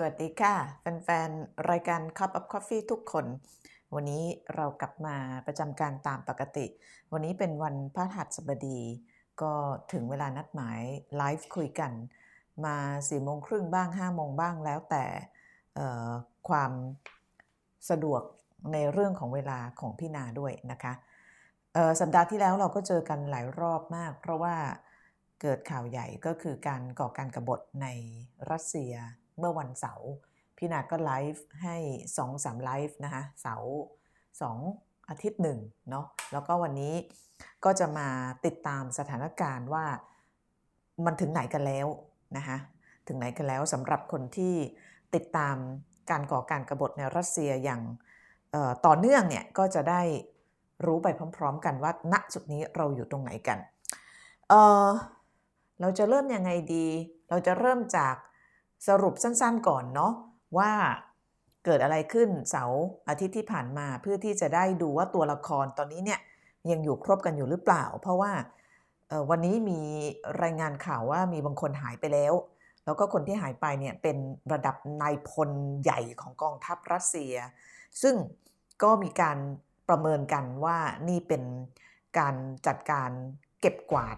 สวัสดีค่ะ แฟนๆ รายการ Cup of Coffee ทุกคน วันนี้เรากลับมาประจำการตามปกติ วันนี้เป็นวันพฤหัสบดี ก็ถึงเวลานัดหมายไลฟ์คุยกัน มา4โมงครึ่งบ้าง 5 โมงบ้างแล้วแต่ความสะดวกในเรื่องของเวลาของพี่นาด้วยนะคะสัปดาห์ที่แล้วเราก็เจอกันหลายรอบมาก เพราะว่าเกิดข่าวใหญ่ก็คือการก่อการกรบฏในรัสเซีย เมื่อวันเสาร์พี่นาก็ไลฟ์ให้2อสามไลฟ์นะคะเสาร์สองอาทิตย์หนึ่งเนาะแล้วก็วันนี้ก็จะมาติดตามสถานการณ์ว่ามันถึงไหนกันแล้วนะคะถึงไหนกันแล้วสำหรับคนที่ติดตามการก่อการกรบฏในรัสเซียอย่างต่อเนื่องเนี่ยก็จะได้รู้ไปพร้อม ๆ กันว่าณจุดนี้เราอยู่ตรงไหนกันเเราจะเริ่มยังไงดี เราจะเริ่มจาก สรุปสั้นๆก่อนเนาะว่าเกิดอะไรขึ้นเสาร์อาทิตย์ที่ผ่านมาเพื่อที่จะได้ดูว่าตัวละครตอนนี้เนี่ยยังอยู่ครบกันอยู่หรือเปล่า เพราะว่าวันนี้มีรายงานข่าวว่ามีบางคนหายไปแล้ว แล้วก็คนที่หายไปเนี่ยเป็นระดับนายพลใหญ่ของกองทัพรัสเซีย ซึ่งก็มีการประเมินกันว่านี่เป็นการจัดการเก็บกวาด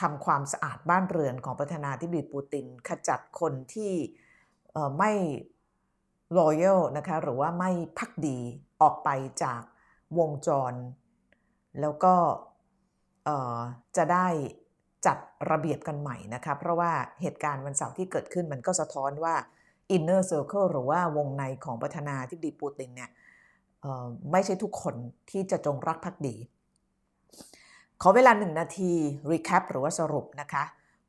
ทำความสะอาดบ้านเรือนของประธานาธิบดีปูติน ขจัดคนที่ไม่ loyal นะคะหรือว่าไม่พักดีออกไปจากวงจร แล้วก็จะได้จัดระเบียบกันใหม่นะคะเพราะว่าเหตุการณ์วันเสาร์ที่เกิดขึ้นมันก็สะท้อนว่า inner circle หรือว่าวงในของประธานาธิบดีปูตินเนี่ยไม่ใช่ทุกคนที่จะจงรักภักดี ขอเวลาหนึ่งนาที recap หรือว่าสรุปนะคะ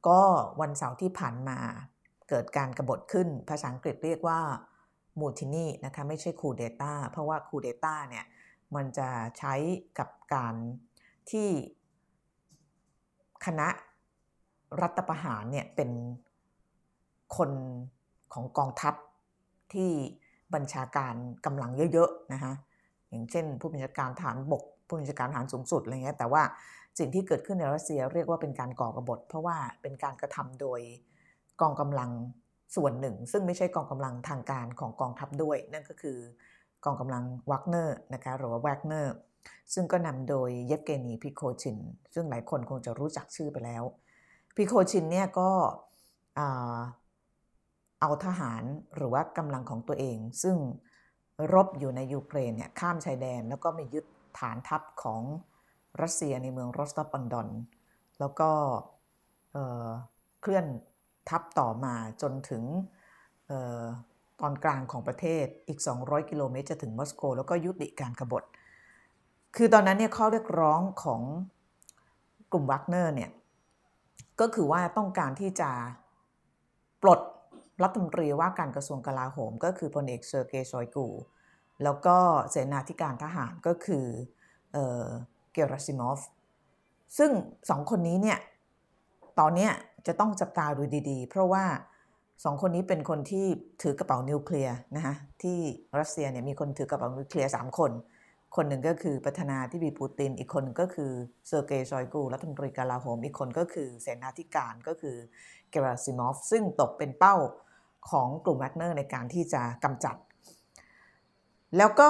ก็วันเสาร์ที่ผ่านมาเกิดการกรบฏขึ้น ภาษาอังกฤษเรียกว่ามูทินีนะคะไม่ใช่คูเดต้าเพราะว่าคูเดต้าเนี่ยมันจะใช้กับการที่คณะรัฐประหารเนี่ยเป็นคนของกองทัพที่บัญชาการกำลังเยอะๆนะคะอย่างเช่นผู้บัญชาการทหารบก ผู้บัญชาการทหารสูงสุดอะไรเงี้ยแต่ว่าสิ่งที่เกิดขึ้นในรัสเซียเรียกว่าเป็นการก่อกบฏ เพราะว่าเป็นการกระทำโดยกองกำลังส่วนหนึ่ง ซึ่งไม่ใช่กองกำลังทางการของกองทัพด้วย นั่นก็คือกองกำลังวักเนอร์นะคะหรือว่าแวกเนอร์ซึ่งก็นำโดยเยฟเกนี พริโกชิน ซึ่งหลายคนคงจะรู้จักชื่อไปแล้วพริโกชินเนี่ยก็เอาทหารหรือว่ากำลังของตัวเอง ซึ่งรบอยู่ในยูเครนเนี่ยข้ามชายแดนแล้วก็มายึด ฐานทัพของรัสเซียในเมืองรอสตอฟออนดอน แล้วก็เคลื่อนทัพต่อมาจนถึงตอนกลางของประเทศอีก 200 กิโลเมตรจะถึงมอสโก แล้วก็ยุติการกบฏ คือตอนนั้นเนี่ยข้อเรียกร้องของกลุ่มวักเนอร์เนี่ยก็คือว่าต้องการที่จะปลดรัฐมนตรีว่าการกระทรวงกลาโหม ก็คือพลเอกเซอร์เกย์ชอยกู แล้วก็เสนาธิการทหารก็คือเกราซิมอฟ ซึ่งสองคนนี้เนี่ยตอนนี้จะต้องจับตาดูดีๆ เพราะว่าสองคนนี้เป็นคนที่ถือกระเป๋านิวเคลียร์นะคะที่รัสเซียเนี่ยมีคนถือกระเป๋านิวเคลียร์สามคน คนหนึ่งก็คือประธานาธิบดีปูติน อีกคนก็คือเซอร์เกย์ชอยกูรัฐมนตรีกลาโหม อีกคนก็คือเสนาธิการก็คือเกราซิมอฟ ซึ่งตกเป็นเป้าของกลุ่มแวกเนอร์ในการที่จะกำจัด แล้วก็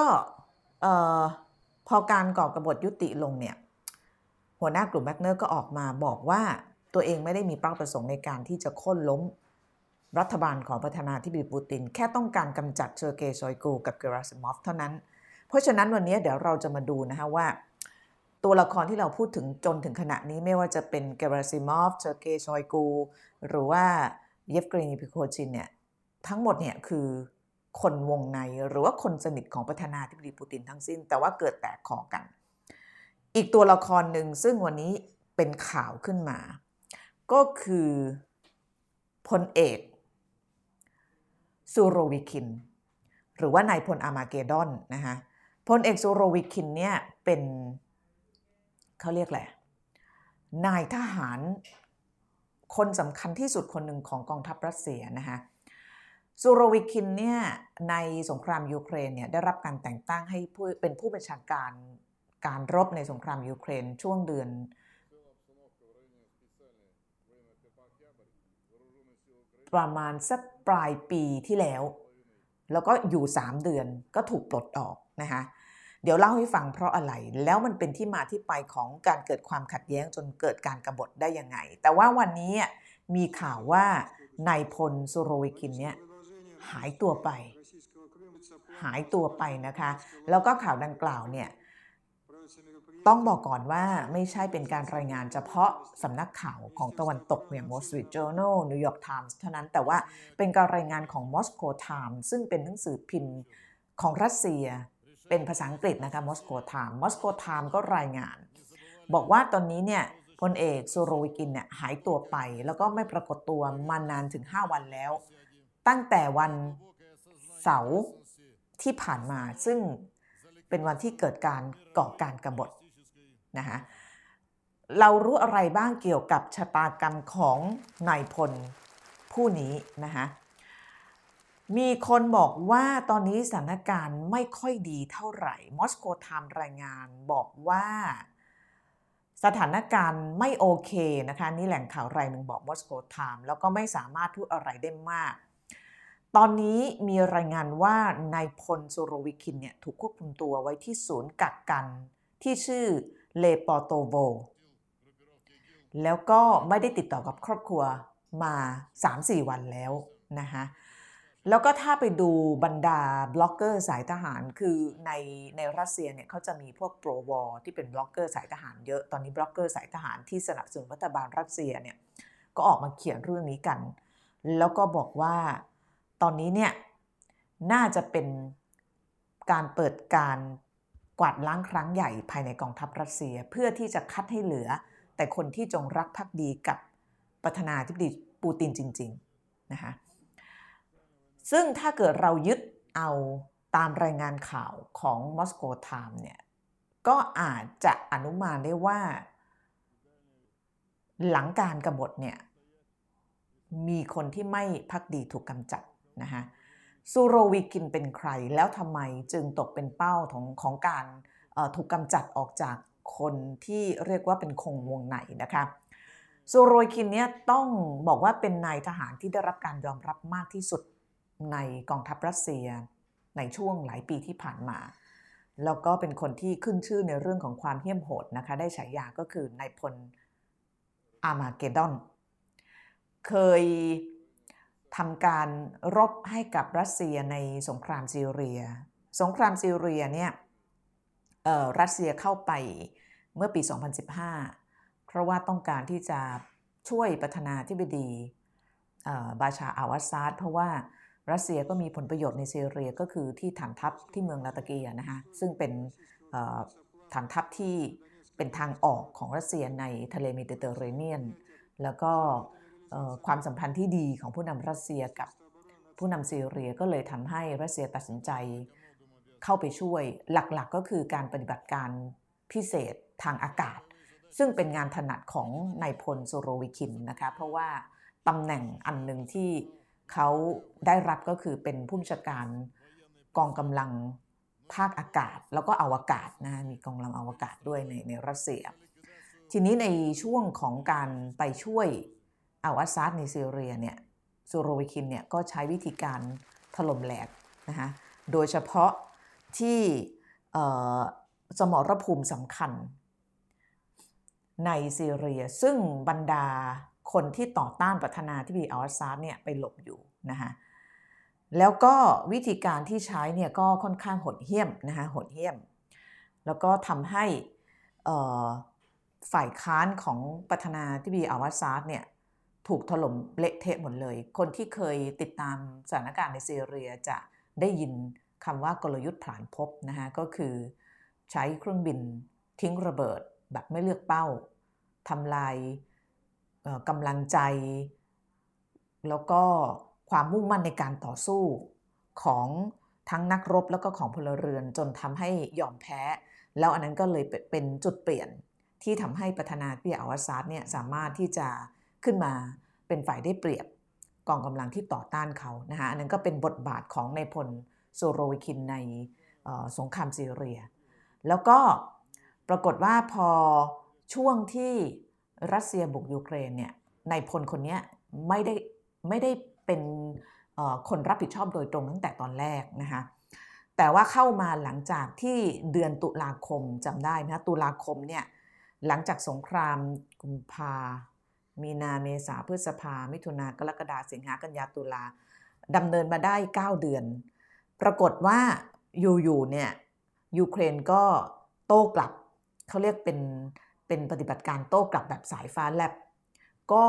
พอการก่อกบฏยุติลงเนี่ยหัวหน้ากลุ่มแวกเนอร์ก็ออกมาบอกว่าตัวเองไม่ได้มีเป้าประสงค์ในการที่จะโค่นล้มรัฐบาลของประธานาธิบดีปูติน แค่ต้องการกำจัดเซอร์เกย์ชอยกูกับเกราซิมอฟเท่านั้น เพราะฉะนั้นวันนี้เดี๋ยวเราจะมาดูนะคะว่า ตัวละครที่เราพูดถึงจนถึงขณะนี้ไม่ว่าจะเป็นเกราซิมอฟเซอร์เกย์ชอยกู หรือว่าเยฟเกนี พริโกชินเนี่ยทั้งหมดเนี่ยคือ คนวงในหรือว่าคนสนิทของประธานาธิบดีปูตินทั้งสิ้น แต่ว่าเกิดแตกคอกัน อีกตัวละครหนึ่งซึ่งวันนี้เป็นข่าวขึ้นมา ก็คือพลเอกซูโรวิคิน หรือว่านายพลอามาเกดอนนะคะพลเอกซูโรวิคินเนี่ยเป็นเขาเรียกแหละนายทหารคนสำคัญที่สุดคนหนึ่งของกองทัพรัสเซียนะคะ ซูโรวิคินเนี่ยในสงครามยูเครนเนี่ยได้รับการแต่งตั้งให้เป็นผู้บัญชาการการรบในสงครามยูเครนช่วงเดือนประมาณสักปลายปีที่แล้ว แล้วก็อยู่ 3 เดือนก็ถูกปลดออกนะคะเดี๋ยวเล่าให้ฟังเพราะอะไร แล้วมันเป็นที่มาที่ไปของการเกิดความขัดแย้งจนเกิดการกรบฏได้ยังไง แต่ว่าวันนี้มีข่าวว่านายพลสุโรวิกินเนี่ย หายตัวไป หายตัวไปนะคะ แล้วก็ข่าวดังกล่าวเนี่ยต้องบอกก่อนว่าไม่ใช่เป็นการรายงานเฉพาะสำนักข่าวของตะวันตกอย่าง Wall Street Journal New York Times เท่านั้นแต่ว่าเป็นการรายงานของ Moscow Times ซึ่งเป็นหนังสือพิมพ์ของรัสเซีย เป็นภาษาอังกฤษนะคะ Moscow Times Moscow Times ก็รายงาน บอกว่าตอนนี้เนี่ยพลเอกซูโรวิกินเนี่ยหายตัวไป แล้วก็ไม่ปรากฏตัวมานานถึง 5 วันแล้ว ตั้งแต่วันเสาร์ที่ผ่านมาซึ่งเป็นวันที่เกิดการก่อการกรบฏนะคะเรารู้อะไรบ้างเกี่ยวกับชะตากรรมของนายพลผู้นี้นะคะมีคนบอกว่าตอนนี้สถานการณ์ไม่ค่อยดีเท่าไหร่ มอสโกไทม์รายงานบอกว่า สถานการณ์ไม่โอเคนะคะ นี่แหล่งข่าวรายหนึ่งบอก Moscow Times แล้วก็ไม่สามารถพูดอะไรได้มาก ตอนนี้มีรายงานว่านายพลซูโรวิคินเนี่ยถูกควบคุมตัวไว้ที่ศูนย์กักกันที่ชื่อเลฟอร์โตโว แล้วก็ไม่ได้ติดต่อกับครอบครัวมา 3-4 วันแล้วนะคะแล้วก็ถ้าไปดูบรรดาบล็อกเกอร์สายทหาร คือในในรัสเซียเนี่ยเขาจะมีพวก pro-war ที่เป็นบล็อกเกอร์สายทหารเยอะ ตอนนี้บล็อกเกอร์สายทหารที่สนับสนุนรัฐบาลรัสเซียเนี่ยก็ออกมาเขียนเรื่องนี้กัน แล้วก็บอกว่า ตอนนี้เนี่ยน่าจะเป็นการเปิดการกวาดล้างครั้งใหญ่ภายในกองทัพรัสเซีย เพื่อที่จะคัดให้เหลือ แต่คนที่จงรักภักดีกับประธานาธิบดีปูตินจริงๆนะคะซึ่งถ้าเกิดเรายึดเอาตามรายงานข่าวของมอสโกไทม์เนี่ยก็อาจจะอนุมานได้ว่า หลังการกรบฏเนี่ยมีคนที่ไม่พักดีถูกกำจัด นะคะซูโรวิกินเป็นใครแล้วทำไมจึงตกเป็นเป้าของของการถูกกำจัดออกจากคนที่เรียกว่าเป็นคงวงในนะคะซูโรวิกินเนี่ยต้องบอกว่าเป็นนายทหารที่ได้รับการยอมรับมากที่สุดในกองทัพรัสเซียในช่วงหลายปีที่ผ่านมา แล้วก็เป็นคนที่ขึ้นชื่อในเรื่องของความเหี้ยมโหดนะคะ ได้ฉายาก็คือนายพลอามาเกดอน เคย ทำการรบให้กับรัสเซียในสงครามซีเรีย สงครามซีเรียเนี่ยรัสเซียเข้าไปเมื่อปี 2015 เพราะว่าต้องการที่จะช่วยประธานาธิบดีบาชาร์ อัลอัสซาดเพราะว่ารัสเซียก็มีผลประโยชน์ในซีเรียก็คือที่ฐานทัพที่เมืองลาตาเกียนะคะซึ่งเป็นฐานทัพที่เป็นทางออกของรัสเซียในทะเลเมดิเตอร์เรเนียน แล้วก็ ความสัมพันธ์ที่ดีของผู้นำรัสเซียกับผู้นำซีเรียก็เลยทำให้รัสเซียตัดสินใจเข้าไปช่วยหลักๆกก็คือการปฏิบัติการพิเศษทางอากาศ ซึ่งเป็นงานถนัดของนายพลโซโรวิคินนะคะเพราะว่าตำแหน่งอันหนึ่งที่เขาได้รับก็คือเป็นผู้บัญชาการกองกำลังภาคอากาศ แล้วก็อวกาศนะมีกองกำลังอวกาศด้วยในในรัสเซีย ทีนี้ในช่วงของการไปช่วย อาวัซาดในซีเรียเนี่ยซูโรวิคินเนี่ยก็ใช้วิธีการถล่มแหลกนะคะโดยเฉพาะที่สมรภูมิสำคัญ ในซีเรีย ซึ่งบรรดาคนที่ต่อต้านประธานาธิบดีอัลซาดเนี่ยไปหลบอยู่นะคะแล้วก็วิธีการที่ใช้เนี่ยก็ค่อนข้างโหดเหี้ยมนะคะโหดเหี้ยม แล้วก็ทำให้ฝ่ายค้านของประธานาธิบดีอัลซาดเนี่ย ถูกถล่มเละเทะหมดเลย คนที่เคยติดตามสถานการณ์ในซีเรียจะได้ยินคำว่ากลยุทธ์ผ่านพบนะคะก็คือ ใช้เครื่องบินทิ้งระเบิดแบบไม่เลือกเป้าทำลายกำลังใจ แล้วก็ความมุ่งมั่นในการต่อสู้ของทั้งนักรบแล้วก็ของพลเรือนจนทำให้ยอมแพ้ แล้วอันนั้นก็เลยเป็นจุดเปลี่ยนที่ทำให้ประธานาธิบดีอัลอัสซาดเนี่ยสามารถที่จะ ขึ้นมาเป็นฝ่ายได้เปรียบกองกำลังที่ต่อต้านเขานะคะอันนั้นก็เป็นบทบาทของนายพลซูโรวิคินในสงครามซีเรีย แล้วก็ปรากฏว่าพอช่วงที่รัสเซียบุกยูเครนเนี่ยนายพลคนนี้ไม่ได้ไม่ได้เป็นคนรับผิดชอบโดยตรงตั้งแต่ตอนแรกนะคะแต่ว่าเข้ามาหลังจากที่เดือนตุลาคมจำได้นะตุลาคมเนี่ยหลังจากสงครามกุมภา มีนาเมษาพฤษภา มิถุนากรกฎาสิงหากันยาตุลาดำเนินมาได้ 9 เดือน ปรากฏว่าอยู่ๆเนี่ยยูเครนก็โต้กลับเขาเรียกเป็นเป็นปฏิบัติการโต้กลับแบบสายฟ้าแลบ ก็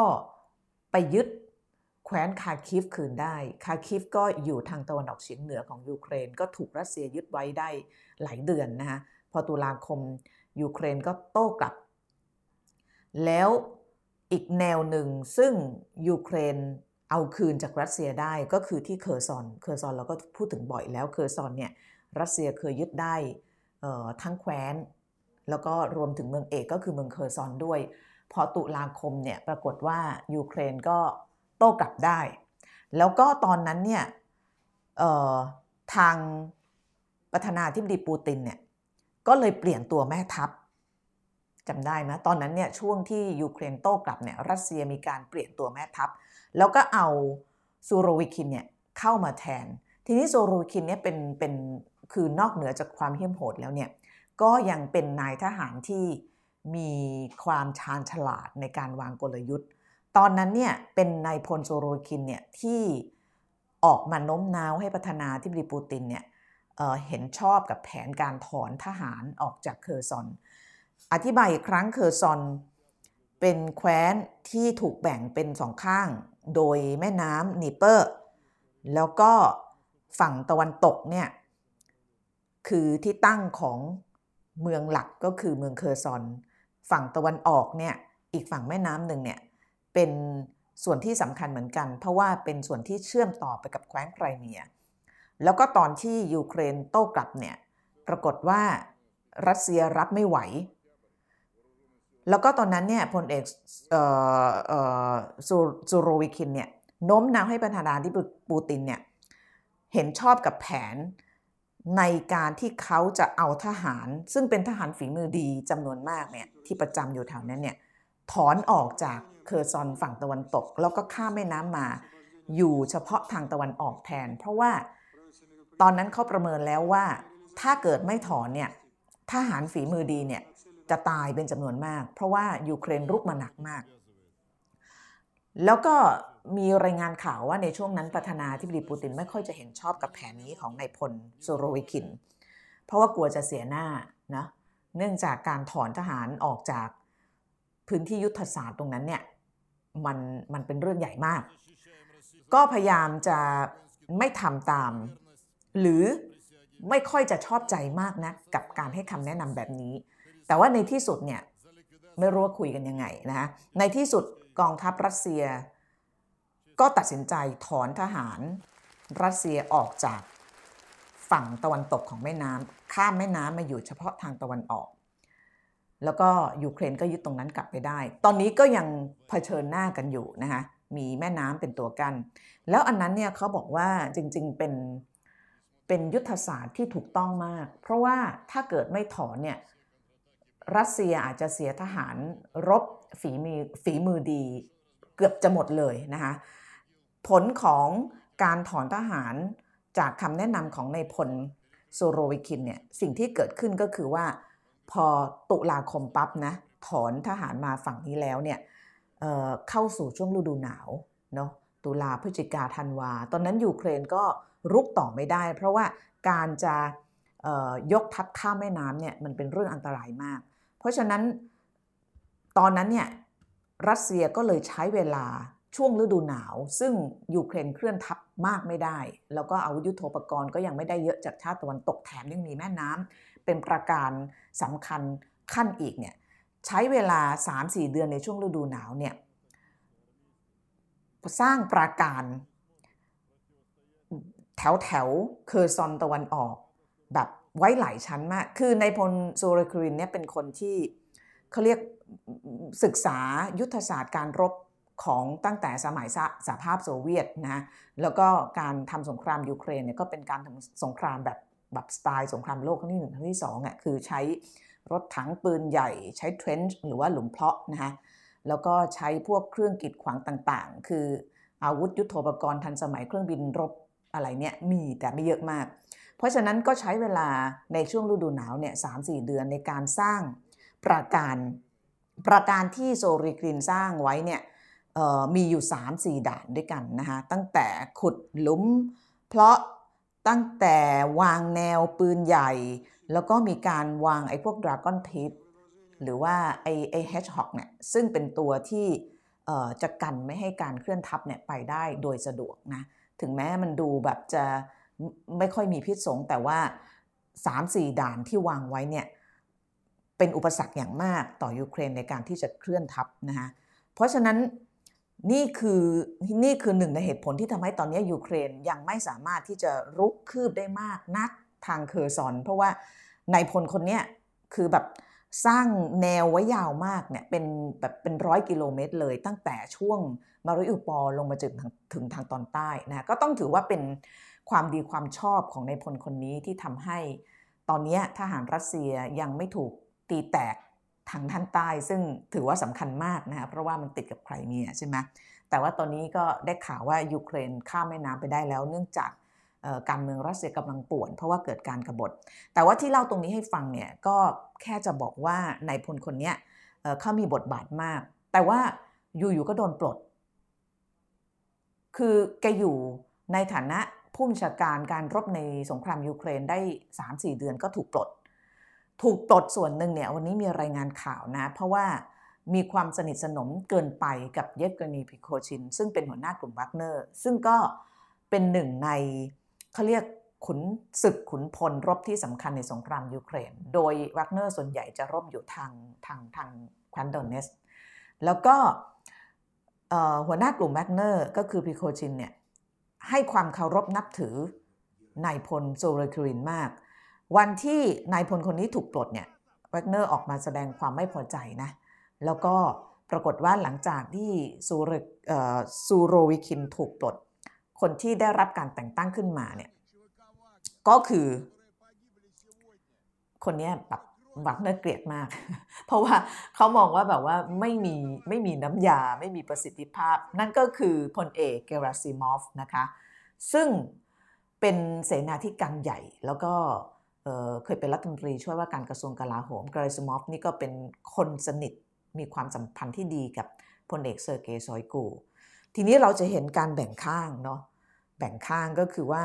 ไปยึดแคว้นคาร์คิฟคืนได้ คาร์คิฟก็อยู่ทางตะวันออกเฉียงเหนือของยูเครน ก็ถูกรัสเซียยึดไว้ได้หลายเดือนนะคะพอตุลาคมยูเครนก็โต้กลับ แล้ว อีกแนวหนึ่งซึ่งยูเครนเอาคืนจากรัสเซียได้ก็คือที่เคอร์ซอน เคอร์ซอนเราก็พูดถึงบ่อยแล้ว เคอร์ซอนเนี่ยรัสเซียเคยยึดได้ทั้งแคว้น แล้วก็รวมถึงเมืองเอกก็คือเมืองเคอร์ซอนด้วย พอตุลาคมเนี่ยปรากฏว่ายูเครนก็โต้กลับได้ แล้วก็ตอนนั้นเนี่ยทางประธานาธิบดีปูตินเนี่ยก็เลยเปลี่ยนตัวแม่ทัพ จำได้ไหมตอนนั้นเนี่ยช่วงที่ยูเครนโต้กลับเนี่ยรัสเซียมีการเปลี่ยนตัวแม่ทัพ แล้วก็เอาซูโรวิคินเนี่ยเข้ามาแทน ทีนี้ซูโรวิคินเนี่ยเป็นเป็นคือนอกเหนือจากความเหี้ยมโหดแล้วเนี่ยก็ยังเป็นนายทหารที่มีความชาญฉลาดในการวางกลยุทธ์ ตอนนั้นเนี่ยเป็นนายพลซูโรวิคินเนี่ยที่ออกมาโน้มน้าวให้ประธานาธิบดีปูตินเนี่ยเห็นชอบกับแผนการถอนทหารออกจากเคอร์ซอน อธิบายอีกครั้งเคอร์ซอนเป็นแคว้นที่ถูกแบ่งเป็นสองข้าง โดยแม่น้ำนีเปอร์ แล้วก็ฝั่งตะวันตกเนี่ย คือที่ตั้งของเมืองหลักก็คือเมืองเคอร์ซอน ฝั่งตะวันออกเนี่ย อีกฝั่งแม่น้ำหนึ่งเนี่ย เป็นส่วนที่สำคัญเหมือนกัน เพราะว่าเป็นส่วนที่เชื่อมต่อไปกับแคว้นไครเมีย แล้วก็ตอนที่ยูเครนโต้กลับเนี่ย ปรากฏว่ารัสเซียรับไม่ไหว แล้วก็ตอนนั้นเนี่ยพลเอกซูโรวิคินเนี่ยโน้มน้าวให้ประธานาธิบดีปูตินเนี่ยเห็นชอบกับแผนในการที่เขาจะเอาทหาร ซึ่งเป็นทหารฝีมือดีจำนวนมากเนี่ยที่ประจำอยู่แถวนั้นเนี่ยถอนออกจากเคอร์ซอนฝั่งตะวันตก แล้วก็ข้ามแม่น้ำมาอยู่เฉพาะทางตะวันออกแทน เพราะว่าตอนนั้นเขาประเมินแล้วว่าถ้าเกิดไม่ถอนเนี่ยทหารฝีมือดีเนี่ย จะตายเป็นจำนวนมาก เพราะว่ายูเครนรุกมาหนักมาก แล้วก็มีรายงานข่าวว่าในช่วงนั้นประธานาธิบดีปูตินไม่ค่อยจะเห็นชอบกับแผนนี้ของนายพลโซโรวิคิน เพราะว่ากลัวจะเสียหน้านะเนื่องจากการถอนทหารออกจากพื้นที่ยุทธศาสตร์ตรงนั้นเนี่ยมันมันเป็นเรื่องใหญ่มาก ก็พยายามจะไม่ทำตาม หรือไม่ค่อยจะชอบใจมากนะกับการให้คำแนะนำแบบนี้ แต่ว่าในที่สุดเนี่ยไม่รู้ว่าคุยกันยังไงนะในที่สุดกองทัพรัสเซีย ก็ตัดสินใจถอนทหารรัสเซียออกจากฝั่งตะวันตกของแม่น้ำข้ามแม่น้ำมาอยู่เฉพาะทางตะวันออก แล้วก็ยูเครนก็ยึดตรงนั้นกลับไปได้ ตอนนี้ก็ยังเผชิญหน้ากันอยู่นะคะมีแม่น้ำเป็นตัวกัน้นแล้วอันนั้นเนี่ยเขาบอกว่าจริงๆเป็นเป็นยุทธศาสตร์ที่ถูกต้องมาก เพราะว่าถ้าเกิดไม่ถอนเนี่ย รัสเซียอาจจะเสียทหารรบฝีมือฝีมือดีเกือบจะหมดเลยนะคะผลของการถอนทหารจากคำแนะนำของนายพลโซโรวิคินเนี่ยสิ่งที่เกิดขึ้นก็คือว่า พอตุลาคมปั๊บนะถอนทหารมาฝั่งนี้แล้วเนี่ยเเข้าสู่ช่วงฤดูหนาวเนาะตุลาพฤศจิกาธันวา ตอนนั้นยูเครนก็รุกต่อไม่ได้ เพราะว่าการจะยกทัพข้ามแม่น้ำเนี่ยมันเป็นเรื่องอันตรายมาก ราะฉะนั้นตอนนั้นเนี่ยรัสเซียก็เลยใช้เวลาช่วงฤดูหนาว ซึ่งยูเครนเคลื่อนทัพมากไม่ได้ แล้วก็อาวุธยุโทโธปกรณ์ก็ยังไม่ได้เยอะจากชาติตะวันตกแถมยังมีแม่น้ำเป็นประการสำคัญขั้นอีกเนี่ยใช้เวลา 3-4 เดือนในช่วงฤดูหนาวเนี่ยสร้างปราการแถวแถวเคอร์ซอนตะวันออก แบบ ไว้หลายชั้นมาก คือนายพลซูโรวิคินเนี่ยเป็นคนที่เขาเรียกศึกษายุทธศาสตร์การรบของตั้งแต่สมัยสหภาพโซเวียตนะแล้วก็การทำสงครามยูเครนเนี่ยก็เป็นการทำสงครามแบบแบบสไตล์สงครามโลกครั้งที่หนึ่งครั้งที่สองอะคือใช้รถถังปืนใหญ่ใช้เทรนช์หรือว่าหลุมเพาะนะฮะแล้วก็ใช้พวกเครื่องกีดขวางต่างๆ คืออาวุธยุโทโธปกรณ์ทันสมัยเครื่องบินรบอะไรเนี่ยมีแต่ไม่เยอะมาก เพราะฉะนั้นก็ใช้เวลาในช่วงฤดูหนาวเนี่ยสามสี่เดือนในการสร้างปราการปราการที่โซริกรินสร้างไว้เนี่ยมีอยู่ 3-4 ด่านด้วยกันนะคะตั้งแต่ขุดหลุม เพราะตั้งแต่วางแนวปืนใหญ่ แล้วก็มีการวางไอ้พวกดราก้อนทิปหรือว่าไอ้ไอ้เฮชฮอกเนี่ยซึ่งเป็นตัวที่จะกันไม่ให้การเคลื่อนทับเนี่ยไปได้โดยสะดวกนะถึงแม้มันดูแบบจะ ไม่ค่อยมีพิษสงแต่ว่า 3-4 ด่านที่วางไว้เนี่ยเป็นอุปสรรคอย่างมากต่อยูเครนในการที่จะเคลื่อนทับนะคะเพราะฉะนั้นนี่คือนี่คือหนึ่งในเหตุผลที่ทำให้ตอนนี้ยูเครนยังไม่สามารถที่จะรุกคืบได้มากนักทางเคอร์ซอน เพราะว่านายพลคนนี้คือแบบสร้างแนวไว้ยาวมากเนี่ยเป็นแบบเป็นร้อยกิโลเมตรเลย ตั้งแต่ช่วงมาริอุปอลงมาถึงถึงทางตอนใต้นะก็ต้องถือว่าเป็น ความดีความชอบของนายพลคนนี้ที่ทำให้ ตอนนี้ทหารรัสเซียยังไม่ถูกตีแตกทางด้านใต้ ซึ่งถือว่าสำคัญมากนะเพราะว่ามันติดกับไครเมียใช่ไหมแต่ว่าตอนนี้ก็ได้ข่าวว่ายูเครนข้ามแม่น้ำไปได้แล้ว เนื่องจากการเมืองรัสเซียกำลังป่วน เพราะว่าเกิดการกรบฏ แต่ว่าที่เล่าตรงนี้ให้ฟังเนี่ยก็แค่จะบอกว่านายพลคนนี้เขามีบทบาทมาก แต่ว่าอยู่ๆก็โดนปลด คือแกอยู่ในฐานะ ผู้บัญชาการการรบในสงครามยูเครนได้ 3-4 เดือนก็ถูกปลด ถูกปลดส่วนหนึ่งเนี่ยวันนี้มีรายงานข่าวนะ เพราะว่ามีความสนิทสนมเกินไปกับเยฟเกนี พริโคชิน ซึ่งเป็นหัวหน้ากลุ่มวักเนอร์ ซึ่งก็เป็นหนึ่งในเขาเรียกขุนศึกขุนพลรบที่สำคัญในสงครามยูเครน โดยวักเนอร์ส่วนใหญ่จะรบอยู่ทางทางทางแคว้นโดเนตสก์ แล้วก็หัวหน้ากลุ่มวักเนอร์ก็คือพริโกชินเนี่ย ให้ความเคารพนับถือนายพลซูโรวิคินมาก วันที่นายพลคนนี้ถูกปลดเนี่ยวักเนอร์ออกมาแสดงความไม่พอใจนะ แล้วก็ปรากฏว่าหลังจากที่ซูเรซูโรวิคินถูกปลด คนที่ได้รับการแต่งตั้งขึ้นมาเนี่ยก็คือคนนี้แบบ วักเนอร์เกลียดมาก เพราะว่าเขามองว่าแบบว่าไม่มีไม่มีน้ำยาไม่มีประสิทธิภาพ นั่นก็คือพลเอกเกราซิมอฟนะคะซึ่งเป็นเสนาธิการใหญ่แล้วก็เคยเป็นรัฐมนตรีช่วยว่าการกระทรวงกลาโหมเกราซิมอฟนี่ก็เป็นคนสนิทมีความสัมพันธ์ที่ดีกับพลเอกเซอร์เกย์ซอยกู ทีนี้เราจะเห็นการแบ่งข้างเนาะแบ่งข้างก็คือว่า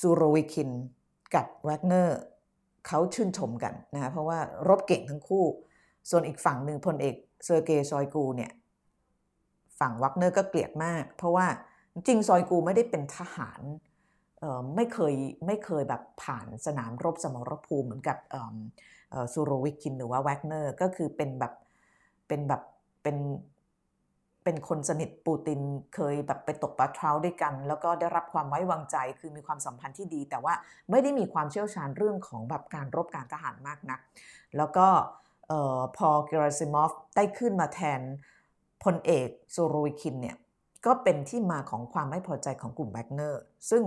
ซูโรวิคิน กับแวกเนอร์เขาชื่นชมกันนะเพราะว่ารบเก่งทั้งคู่ ส่วนอีกฝั่งหนึ่งพลเอกเซอร์เกย์ซอยกูเนี่ยฝั่งวักเนอร์ก็เกลียดมาก เพราะว่าจริงซอยกูไม่ได้เป็นทหารไม่เคยไม่เคยแบบผ่านสนามรบสมรภูมิเหมือนกับซูโรวิคินหรือว่าแวกเนอร์ก็คือเป็นแบบเป็นแบบเป็น เป็นคนสนิทปูตินเคยแบบไปตกปลาเที่ยวด้วยกัน แล้วก็ได้รับความไว้วางใจคือมีความสัมพันธ์ที่ดี แต่ว่าไม่ได้มีความเชี่ยวชาญเรื่องของแบบการรบการทหารมากนัก แล้วก็พอเกราซิมอฟได้ขึ้นมาแทนพลเอกซูโรวิคินเนี่ยก็เป็นที่มาของความไม่พอใจของกลุ่มแวกเนอร์ซึ่ง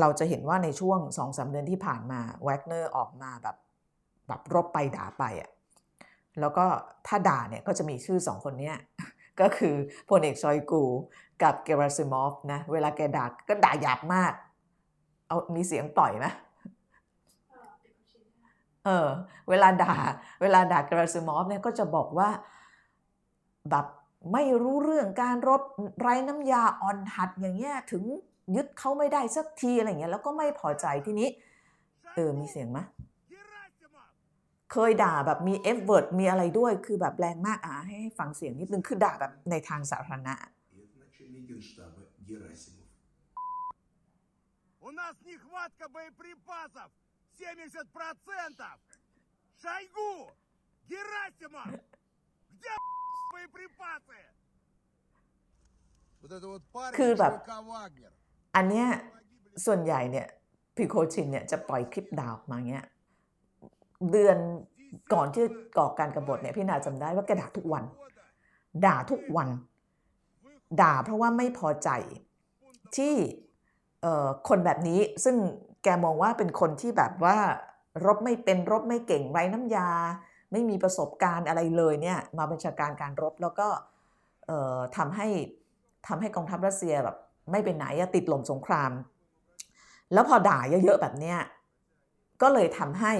เราจะเห็นว่าในช่วงสองสามเดือนที่ผ่านมาแวกเนอร์ออกมาแบบแบบรบไปด่าไปอะ่ะแล้วก็ถ้าด่าเนี่ยก็จะมีชื่อสองคนเนี้ย ก็คือพลเอกชอยกูกับเกราซิมอฟนะ เวลาแกด่าก็ด่าหยาบมาก เอามีเสียงหน่อยไหมเออ เวลาด่า เวลาด่าเกราซิมอฟเนี่ยก็จะบอกว่าแบบไม่รู้เรื่องการรบไร้น้ำยาอ่อนหัดอย่างเงี้ยถึงยึดเขาไม่ได้สักทีอะไรเงี้ยแล้วก็ไม่พอใจทีนี้ เออ มีเสียงไหม เคยด่าแบบมี F word มีอะไรด้วย คือแบบแรงมากอ่ะให้ฟังเสียงนิดนึง คือด่าแบบในทางสาธารณะ У нас нехватка боеприпасов 70%! Шойгу! Герасимов! Где боеприпасы? Вот это вот парень คือแบบอันเนี้ยส่วนใหญ่เนี่ยพิโคชินเนี่ยจะปล่อยคลิปด่าออกมาเงี้ย เดือนก่อนที่ก่อการกรบฏเนี่ยพี่นาจำได้ว่าแกด่าทุกวัน ด่าทุกวัน ด่าเพราะว่าไม่พอใจที่คนแบบนี้ซึ่งแกมองว่าเป็นคนที่แบบว่ารบไม่เป็นรบไม่เก่งไร้น้ำยา ไม่มีประสบการณ์อะไรเลยเนี่ยมาบัญชาการการรบแล้วก็ทำให้ทำให้กองทัพรัสเซียแบบไม่ไปไหนอะติดลมสงคราม แล้วพอด่าเยอะๆแบบเนี้ยก็เลยทำให้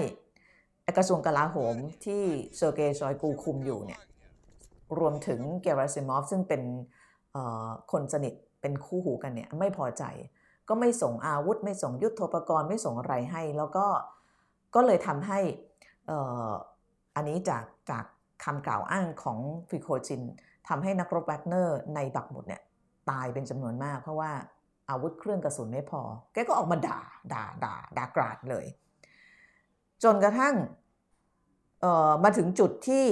กระทรวงกลาโหมที่เซอร์เกย์ชอยกูคุมอยู่เนี่ยรวมถึงเกราซิมอฟซึ่งเป็นคนสนิทเป็นคู่หูกันเนี่ยไม่พอใจ ก็ไม่ส่งอาวุธ ไม่ส่งยุทธปกรณ์ไม่ส่งอะไรให้ แล้วก็ก็เลยทำให้อันนี้จากจากคำกล่าวอ้างของพริโกชินทำให้นักรบแวกเนอร์ในบัคมุตเนี่ยตายเป็นจำนวนมาก เพราะว่าอาวุธเครื่องกระสุนไม่พอ แกก็ออกมาด่าด่าด่าด่ากราดเลย จนกระทั่งมาถึงจุดที่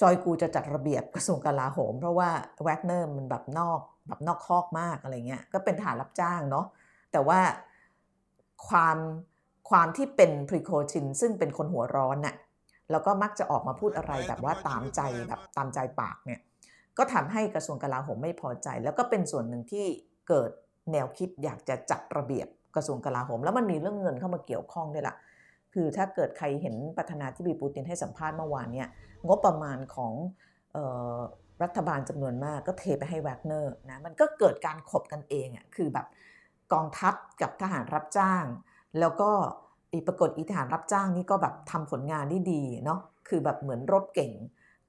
ซอยกูจะจัดระเบียบกระทรวงกลาโหม เพราะว่าแวกเนอร์มันแบบนอกแบบนอกคอกมากอะไรเงี้ยก็เป็นฐานรับจ้างเนาะแต่ว่าความความที่เป็นพรีโคชิน ซึ่งเป็นคนหัวร้อนน่ะแล้วก็มักจะออกมาพูดอะไรแบบว่าตามใจแบบตามใจปากเนี่ยก็ทำให้กระทรวงกลาโหมไม่พอใจ แล้วก็เป็นส่วนหนึ่งที่เกิดแนวคิดอยากจะจัดระเบียบกระทรวงกลาโหม แล้วมันมีเรื่องเงินเข้ามาเกี่ยวข้องด้วยล่ะ คือถ้าเกิดใครเห็นประธานาธิบดีปูตินให้สัมภาษณ์เมื่อวานเนี่ยงบประมาณของรัฐบาลจำนวนมากก็เทไปให้แวกเนอร์นะมันก็เกิดการขบกันเองอะคือแบบกองทัพกับทหารรับจ้าง แล้วก็อีปรากฏอีทหารรับจ้างนี่ก็แบบทำผลงานได้ดีเนาะคือแบบเหมือนรบเก่ง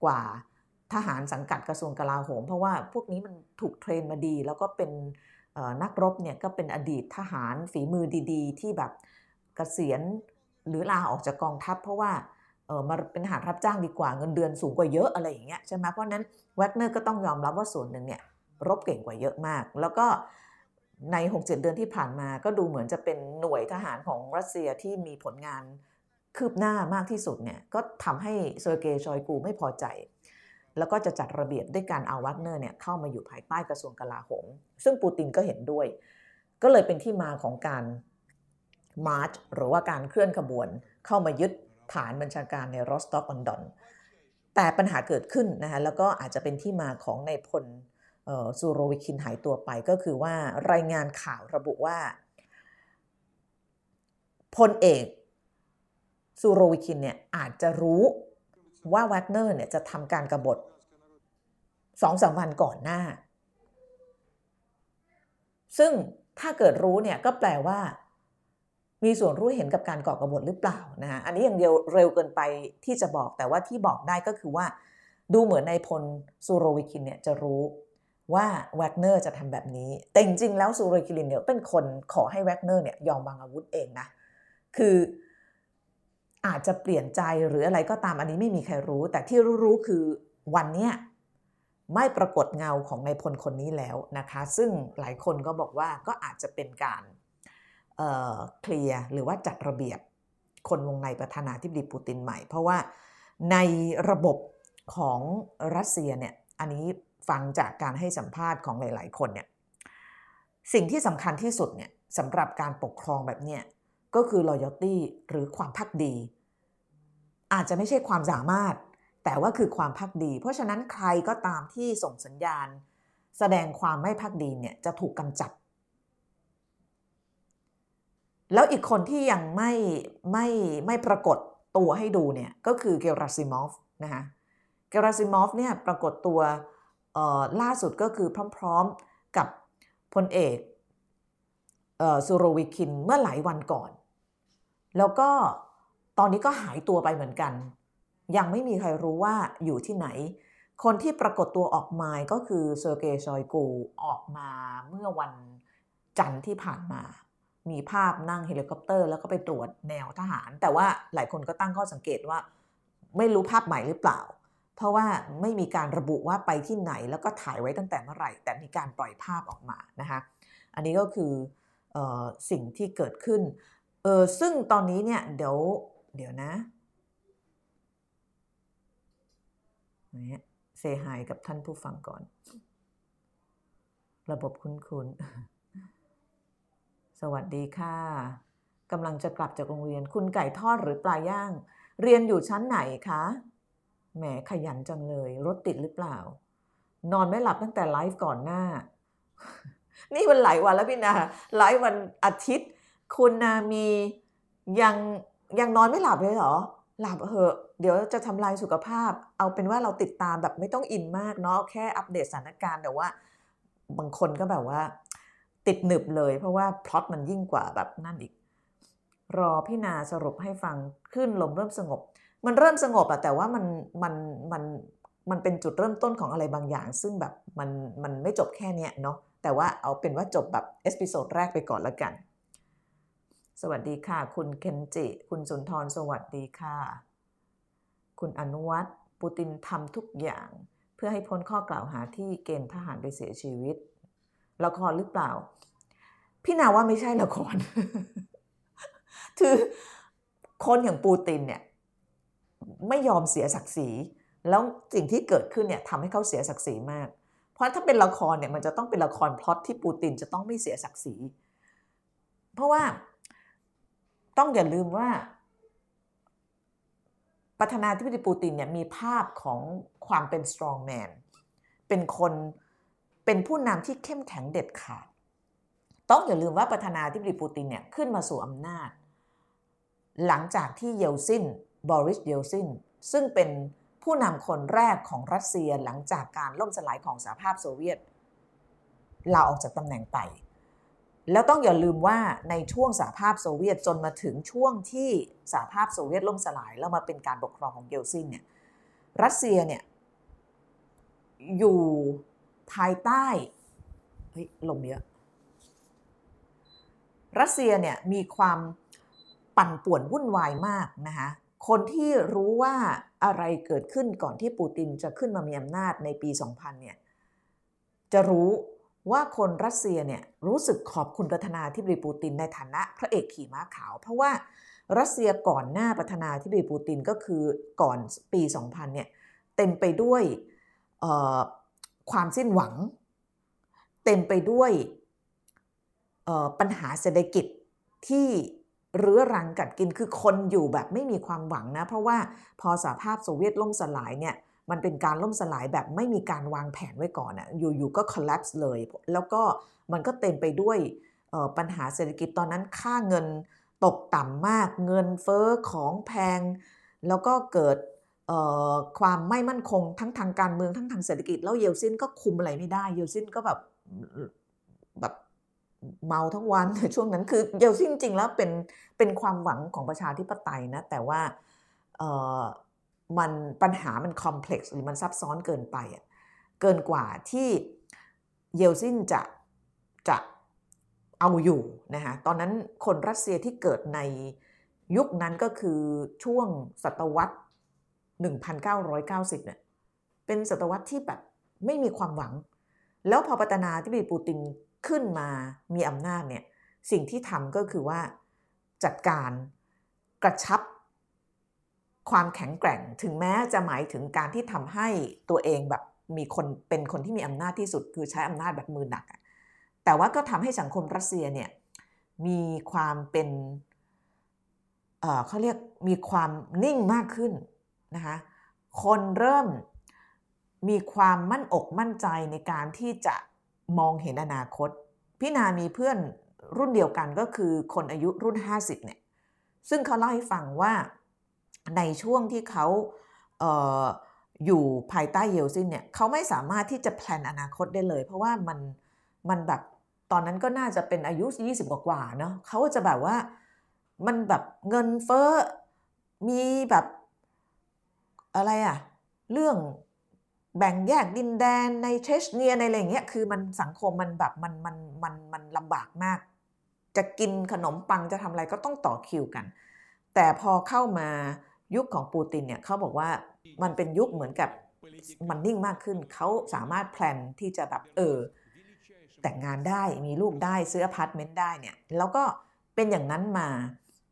กว่าทหารสังกัดกระทรวงกลาโหม เพราะว่าพวกนี้มันถูก train มาดี แล้วก็เป็นนักรบเนี่ยก็เป็นอดีตทหารฝีมือดี ๆ ที่แบบเกษียณ หรือลาออกจากกองทัพเพราะว่าเออมาเป็นทหารรับจ้างดีกว่าเงินเดือนสูงกว่าเยอะอะไรอย่างเงี้ยใช่ไหมเพราะนั้นแวกเนอร์ก็ต้องยอมรับว่าส่วนหนึ่งเนี่ยรบเก่งกว่าเยอะมาก แล้วก็ใน 6-7 เดือนที่ผ่านมาก็ดูเหมือนจะเป็นหน่วยทหารของรัสเซียที่มีผลงานคืบหน้ามากที่สุดเนี่ยก็ทำให้เซอร์เกย์ชอยกูไม่พอใจ แล้วก็จะจัดระเบียบด้วยการเอาวักเนอร์เนี่ยเข้ามาอยู่ภายใต้กระทรวงกลาโหม ซึ่งปูตินก็เห็นด้วย ก็เลยเป็นที่มาของการ march หรือว่าการเคลื่อนขบวนเข้ามายึดฐานบัญชาการในรอสตอฟออนดอนแต่ปัญหาเกิดขึ้นนะคะแล้วก็อาจจะเป็นที่มาของนายพลซูโรวิคินหายตัวไปก็คือว่ารายงานข่าวระบุว่าพลเอกซูโรวิคินเนี่ยอาจจะรู้ว่าแวกเนอร์เนี่ยจะทำการกบฏสองสามวันก่อนหน้า ซึ่งถ้าเกิดรู้เนี่ยก็แปลว่า มีส่วนรู้เห็นกับการก่อกระบฏหรือเปล่านะฮะอันนี้อย่างเดียวเร็วเกินไปที่จะบอกแต่ว่าที่บอกได้ก็คือว่า ดูเหมือนนายพลซูโรวิคินเนี่ยจะรู้ว่าแวกเนอร์จะทำแบบนี้ แต่จริงๆแล้วซูโรวิคินเนี่ยเป็นคนขอให้แวกเนอร์เนี่ยยอมวางอาวุธเองนะคืออาจจะเปลี่ยนใจหรืออะไรก็ตามอันนี้ไม่มีใครรู้ แต่ที่รู้ๆคือวันเนี้ยไม่ปรากฏเงาของนายพลคนนี้แล้วนะคะ ซึ่งหลายคนก็บอกว่าก็อาจจะเป็นการ เคลียร์หรือว่าจัดระเบียบคนวงในประธานาธิบดีปูตินใหม่ เพราะว่าในระบบของรัสเซียเนี่ยอันนี้ฟังจากการให้สัมภาษณ์ของหลาย ๆ คนเนี่ยสิ่งที่สำคัญที่สุดเนี่ยสำหรับการปกครองแบบเนี้ยก็คือ loyalty หรือความพักดี อาจจะไม่ใช่ความสามารถ แต่ว่าคือความพักดี เพราะฉะนั้นใครก็ตามที่ส่งสัญญาณ แสดงความไม่พักดีเนี่ยจะถูกกำจัด แล้วอีกคนที่ยังไม่ไม่ไม่ปรากฏตัวให้ดูเนี่ยก็คือเกราซิมอฟนะคะเกราซิมอฟเนี่ยปรากฏตัวล่าสุดก็คือพร้อมๆกับพลเอกซูโรวิคินเมื่อหลายวันก่อน แล้วก็ตอนนี้ก็หายตัวไปเหมือนกัน ยังไม่มีใครรู้ว่าอยู่ที่ไหน คนที่ปรากฏตัวออกมาก็คือเซอร์เกย์ชอยกูออกมาเมื่อวันจันทร์ที่ผ่านมา มีภาพนั่งเฮลิคอปเตอร์ แล้วก็ไปตรวจแนวทหาร แต่ว่าหลายคนก็ตั้งข้อสังเกตว่า ไม่รู้ภาพใหม่หรือเปล่า เพราะว่าไม่มีการระบุว่าไปที่ไหนแล้วก็ถ่ายไว้ตั้งแต่เมื่อไหร่ แต่มีการปล่อยภาพออกมานะคะอันนี้ก็คือออสิ่งที่เกิดขึ้นเออซึ่งตอนนี้เนี่ยเดี๋ยวเดี๋ยวนะเนี่ยเซฮายกับท่านผู้ฟังก่อน ระบบคุ้นๆ สวัสดีค่ะกำลังจะกลับจากโรงเรียน คุณไก่ทอดหรือปลาย่าง เรียนอยู่ชั้นไหนคะแหมขยันจังเลย รถติดหรือเปล่า นอนไม่หลับตั้งแต่ไลฟ์ก่อนหน้า นี่มันหลายวันแล้วพี่นาไลฟ์วันอาทิตย์ คุณนามียังยังนอนไม่หลับเลยเหรอ หลับเหอะ เดี๋ยวจะทำลายสุขภาพ เอาเป็นว่าเราติดตามแบบไม่ต้องอินมากเนาะแค่อัปเดตสถานการณ์แต่ว่า บางคนก็แบบว่า ติดหนึบเลย เพราะว่าพล็อตมันยิ่งกว่าแบบนั่นอีก รอพี่นาสรุปให้ฟังคลื่นลมเริ่มสงบ มันเริ่มสงบอะแต่ว่ามันมันมันมันเป็นจุดเริ่มต้นของอะไรบางอย่าง ซึ่งแบบมันมันไม่จบแค่เนี้ยเนาะแต่ว่าเอาเป็นว่าจบแบบ episode แรกไปก่อนแล้วกัน สวัสดีค่ะ คุณเคนจิ คุณสุนทรสวัสดีค่ะ คุณอนุวัตปูตินทำทุกอย่าง เพื่อให้พ้นข้อกล่าวหาที่เกณฑ์ทหารไปเสียชีวิต ละครหรือเปล่า พี่นาว่าไม่ใช่ละคร คือคนอย่างปูตินเนี่ยไม่ยอมเสียศักดิ์ศรี แล้วสิ่งที่เกิดขึ้นเนี่ยทำให้เขาเสียศักดิ์ศรีมาก เพราะถ้าเป็นละครเนี่ยมันจะต้องเป็นละครพล็อตที่ปูตินจะต้องไม่เสียศักดิ์ศรี เพราะว่าต้องอย่าลืมว่าประธานาธิบดีปูตินเนี่ยมีภาพของความเป็น strong man เป็นคน เป็นผู้นำที่เข้มแข็งเด็ดขาด ต้องอย่าลืมว่าประธานาธิบดีปูตินเนี่ยขึ้นมาสู่อำนาจ หลังจากที่เยลซินบอริสเยลซินซึ่งเป็นผู้นำคนแรกของรัสเซียหลังจากการล่มสลายของสหภาพโซเวียตลาออกจากตำแหน่งไป แล้วต้องอย่าลืมว่าในช่วงสหภาพโซเวียตจนมาถึงช่วงที่สหภาพโซเวียตล่มสลาย แล้วมาเป็นการปกครองของเยลซินเนี่ยรัสเซียเนี่ยอยู่ ภายใต้เฮ้ยลมเยอะรัสเซียเนี่ยมีความปั่นป่วนวุ่นวายมากนะคะคนที่รู้ว่าอะไรเกิดขึ้นก่อนที่ปูตินจะขึ้นมามีอำนาจในปี 2000 เนี่ยจะรู้ว่าคนรัสเซียเนี่ยรู้สึกขอบคุณประธานาธิบดีปูตินในฐานะพระเอกขี่ม้าขาว เพราะว่ารัสเซียก่อนหน้าประธานาธิบดีปูตินก็คือก่อนปี 2000 เนี่ยเต็มไปด้วย ความสิ้นหวัง เต็มไปด้วยปัญหาเศรษฐกิจที่เรื้อรังกัดกินคือคนอยู่แบบไม่มีความหวังนะ เพราะว่าพอสหภาพโซเวียตล่มสลายเนี่ยมันเป็นการล่มสลายแบบไม่มีการวางแผนไว้ก่อนอะอยู่ๆก็ collapse เลย แล้วก็มันก็เต็มไปด้วยปัญหาเศรษฐกิจตอนนั้นค่าเงินตกต่ำมากเงินเฟอ้อของแพง แล้วก็เกิด ความไม่มั่นคงทั้งทางการเมืองทั้งทางเศรษฐกิจ แล้วเยลซินก็คุมอะไรไม่ได้เยลซินก็แบบแบบเมาทั้งวันช่วงนั้นคือเยลซินจริงแล้วเป็นเป็นความหวังของประชาธิปไตยนะแต่ว่ามันปัญหามันคอมเพล็กซ์หรือมันซับซ้อนเกินไปเกินกว่าที่เยลซินจะจะเอาอยู่นะคะตอนนั้นคนรัสเซียที่เกิดในยุคนั้นก็คือช่วงศตวรรษ 1990 เนี่ยเป็นศตวรรษที่แบบไม่มีความหวัง แล้วพอปัตนาที่บีปูตินขึ้นมามีอำนาจเนี่ยสิ่งที่ทำก็คือว่าจัดการกระชับความแข็งแกร่งถึงแม้จะหมายถึงการที่ทำให้ตัวเองแบบมีคนเป็นคนที่มีอำนาจที่สุด คือใช้อำนาจแบบมือหนัก แต่ว่าก็ทำให้สังคมรัสเซียเนี่ยมีความเป็นเเขาเรียกมีความนิ่งมากขึ้น นะคะคนเริ่มมีความมั่นอกมั่นใจในการที่จะมองเห็นอนาคต พี่นามีเพื่อนรุ่นเดียวกันก็คือคนอายุรุ่น 50เนี่ยซึ่งเขาเล่าให้ฟังว่าในช่วงที่เขาเอออยู่ภายใต้เยลซินเนี่ยเขาไม่สามารถที่จะ plan อนาคตได้เลย เพราะว่ามันมันแบบตอนนั้นก็น่าจะเป็นอายุ 20 กว่าเนาะเขาจะแบบว่ามันแบบเงินเฟ้อมีแบบ อะไรอะเรื่องแบ่งแยกดินแดนในเชชเนียในอะไรเงี้ยคือมันสังคมมันแบบมันมันมันมันลำบากมาก จะกินขนมปังจะทำอะไรก็ต้องต่อคิวกัน แต่พอเข้ามายุคของปูตินเนี่ยเขาบอกว่ามันเป็นยุคเหมือนกับมันนิ่งมากขึ้น เขาสามารถ plan ที่จะแบบเออ แต่งงานได้มีลูกได้ซื้ออพาร์ตเมนต์ได้เนี่ย แล้วก็เป็นอย่างนั้นมา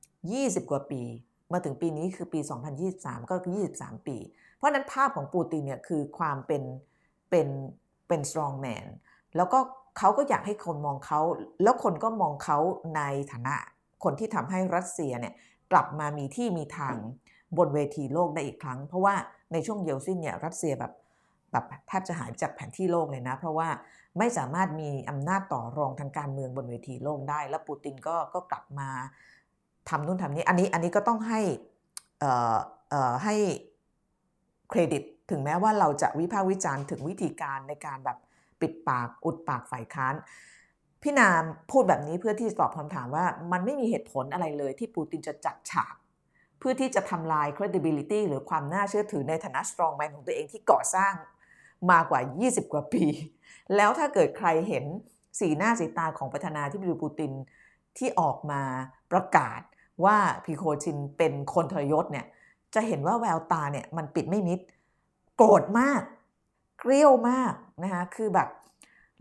20 กว่าปี มาถึงปีนี้คือปี 2023 ก็ 23 ปี เพราะนั้นภาพของปูตินเนี่ยคือความเป็นเป็นเป็น strong man แล้วก็เขาก็อยากให้คนมองเขา แล้วคนก็มองเขาในฐานะคนที่ทำให้รัสเซียเนี่ยกลับมามีที่มีทางบนเวทีโลกได้อีกครั้ง เพราะว่าในช่วงเยลซินเนี่ยรัสเซียแบบแบบแทบจะหายจากแผนที่โลกเลยนะ เพราะว่าไม่สามารถมีอำนาจต่อรองทางการเมืองบนเวทีโลกได้ แล้วปูตินก็ก็กลับมา ทำนู่นทำนี้อันนี้อันนี้ก็ต้องให้ให้เครดิต ถึงแม้ว่าเราจะวิพากษ์วิจารณ์ถึงวิธีการในการแบบปิดปากอุดปากฝ่ายค้านพี่นามพูดแบบนี้เพื่อที่จะตอบคำถามว่ามันไม่มีเหตุผลอะไรเลยที่ปูตินจะจัดฉาก เพื่อที่จะทำลาย credibility หรือความน่าเชื่อถือในฐานะ strong man ของตัวเองที่ก่อสร้างมากว่า 20 กว่าปี แล้วถ้าเกิดใครเห็นสีหน้าสีตาของประธานาธิบดีปูตินที่ออกมาประกาศ ว่าพีโคชินเป็นคนทรยศเนี่ยจะเห็นว่าแววตาเนี่ยมันปิดไม่มิด โกรธมาก เกลี้ยวมากนะคะคือแบบ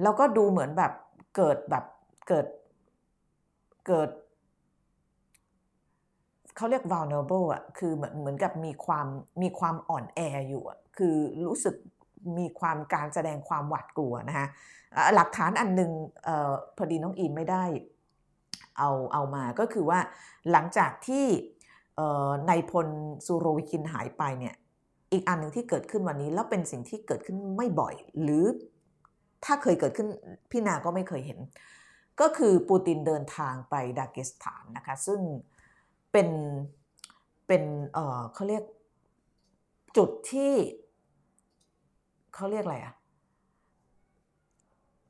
แล้วก็ดูเหมือนแบบเกิดแบบเกิดเกิดเขาเรียก vulnerable อะคือเหมือนเหมือนกับมีความมีความอ่อนแออยู่อะคือรู้สึกมีความการแสดงความหวาดกลัวนะคะหลักฐานอันหนึ่งออพอดีน้องอินไม่ได้ เอาเอามาก็คือว่าหลังจากที่นายพลซูโรวิคินหายไปเนี่ยอีกอันหนึ่งที่เกิดขึ้นวันนี้แล้วเป็นสิ่งที่เกิดขึ้นไม่บ่อย หรือถ้าเคยเกิดขึ้นพี่นาก็ไม่เคยเห็น ก็คือปูตินเดินทางไปดาเกสถานนะคะซึ่งเป็นเป็นเออเขาเรียกจุดที่เขาเรียกอะไรอะ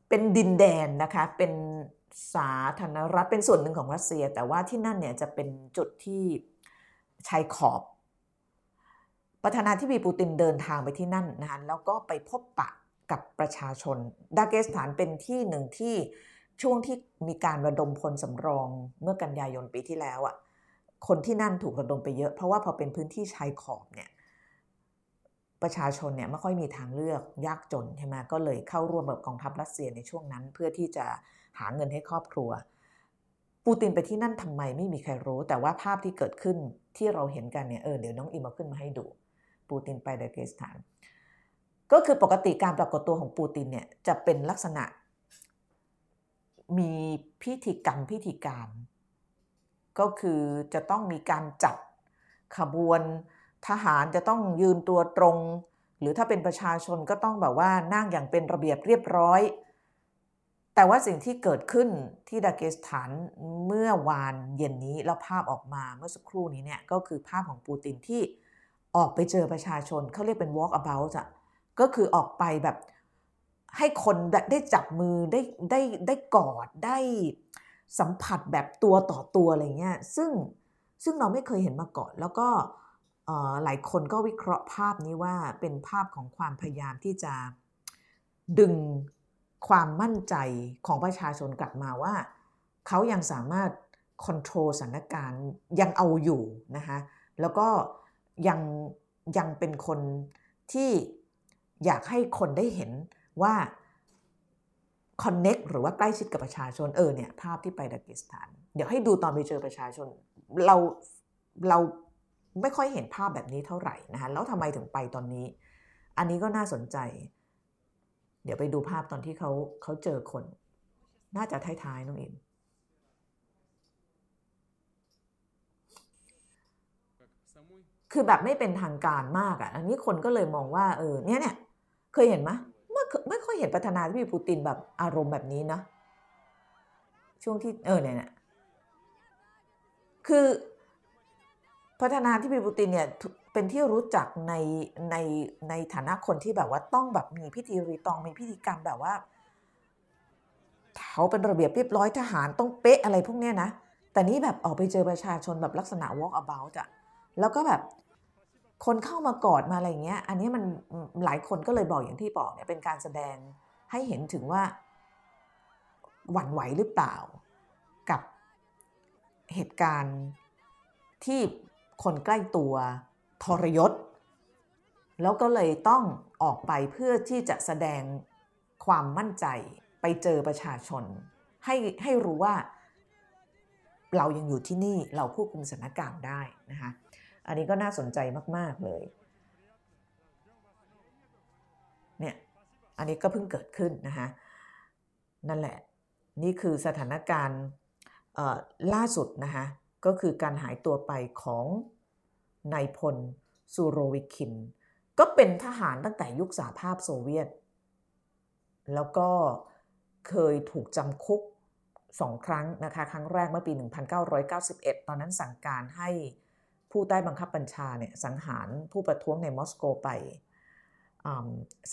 เป็นดินแดนนะคะเป็น สาธารณรัฐเป็นส่วนหนึ่งของรัสเซีย แต่ว่าที่นั่นเนี่ยจะเป็นจุดที่ชายขอบประธานาธิบดีปูตินเดินทางไปที่นั่นนะคะแล้วก็ไปพบปะกับประชาชน ดาเกสถานเป็นที่หนึ่งที่ช่วงที่มีการระดมพลสำรองเมื่อกันยายนปีที่แล้วอะ่ะคนที่นั่นถูกระดมไปเยอะเพราะว่าพอเป็นพื้นที่ชายขอบเนี่ยประชาชนเนี่ยไม่ค่อยมีทางเลือกยากจนใช่ไหมก็เลยเข้าร่วมกับกองทัพรัสเซียในช่วงนั้น เพื่อที่จะ หาเงินให้ครอบครัว ปูตินไปที่นั่นทำไมไม่มีใครรู้ แต่ว่าภาพที่เกิดขึ้นที่เราเห็นกันเนี่ยเออเดี๋ยวน้องอิมมาขึ้นมาให้ดู ปูตินไปดาเกสถาน ก็คือปกติการปรากฏตัวของปูตินเนี่ยจะเป็นลักษณะ มีพิธีกรรมพิธีการ ก็คือจะต้องมีการจัดขบวนทหารจะต้องยืนตัวตรง หรือถ้าเป็นประชาชนก็ต้องแบบว่านั่งอย่างเป็นระเบียบเรียบร้อย แต่ว่าสิ่งที่เกิดขึ้นที่ดาเกสถานเมื่อวานเย็นนี้แล้วภาพออกมาเมื่อสักครู่นี้เนี่ยก็คือภาพของปูตินที่ออกไปเจอประชาชนเขาเรียกเป็น walk about อะก็คือออกไปแบบให้คนได้จับมือได้ได้ได้กอดได้สัมผัสแบบตัวต่อตัวอะไรเงี้ยซึ่งซึ่งเราไม่เคยเห็นมาก่อน แล้วก็หลายคนก็วิเคราะห์ภาพนี้ว่าเป็นภาพของความพยายามที่จะดึง ความมั่นใจของประชาชนกลับมาว่า เขายังสามารถคอนโทรลสถานการณ์ยังเอาอยู่นะคะแล้วก็ยังยังเป็นคนที่อยากให้คนได้เห็นว่าคอนเน็กหรือว่าใกล้ชิดกับประชาชนเออเนี่ยภาพที่ไปดากิสถาน เดี๋ยวให้ดูตอนไปเจอประชาชน เราเราไม่ค่อยเห็นภาพแบบนี้เท่าไหร่นะคะแล้วทำไมถึงไปตอนนี้ อันนี้ก็น่าสนใจ เดี๋ยวไปดูภาพตอนที่เขาเขาเจอคน น่าจะท้ายๆน้องอ็มคือแบบไม่เป็นทางการมากอะ่ะ อันนี้คนก็เลยมองว่าเออเนี่ยเนี่ยเคยเห็นไหมไม่ไม่ค่อยเห็นประธานาธิบดีปูตินแบบอารมณ์แบบนี้นะ ช่วงที่เออเนี่ยเนี่ยคือ ธานาธิบดีปูตินเนี่ยเป็นที่รู้จักในในในฐานะคนที่แบบว่าต้องแบบมีพิธีรีตองมีพิธีกรรมแบบว่าเขาเป็นระเบียบเรียบร้อยทหารต้องเป๊ะอะไรพวกเนี้ยนะ แต่นี่แบบออกไปเจอประชาชนแบบลักษณะ walk about อะแล้วก็แบบคนเข้ามากอดมาอะไรเงี้ย อันนี้มันหลายคนก็เลยบอกอย่างที่บอกเนี่ยเป็นการแสดงให้เห็นถึงว่า หวั่นไหวหรือเปล่ากับเหตุการณ์ที่ คนใกล้ตัวทรยศ แล้วก็เลยต้องออกไปเพื่อที่จะแสดงความมั่นใจไปเจอประชาชน ให้ให้รู้ว่า เรายังอยู่ที่นี่เราควบคุมสถานการณ์ได้นะคะอันนี้ก็น่าสนใจมาก ๆ เลยเนี่ยอันนี้ก็เพิ่งเกิดขึ้นนะคะนั่นแหละนี่คือสถานการณ์ล่าสุดนะคะ ก็คือการหายตัวไปของนายพลซูโรวิคิน ก็เป็นทหารตั้งแต่ยุคสหภาพโซเวียต แล้วก็เคยถูกจำคุกสองครั้งนะคะ ครั้งแรกเมื่อปี 1991 ตอนนั้นสั่งการให้ผู้ใต้บังคับบัญชาเนี่ยสังหารผู้ประท้วงในมอสโกไป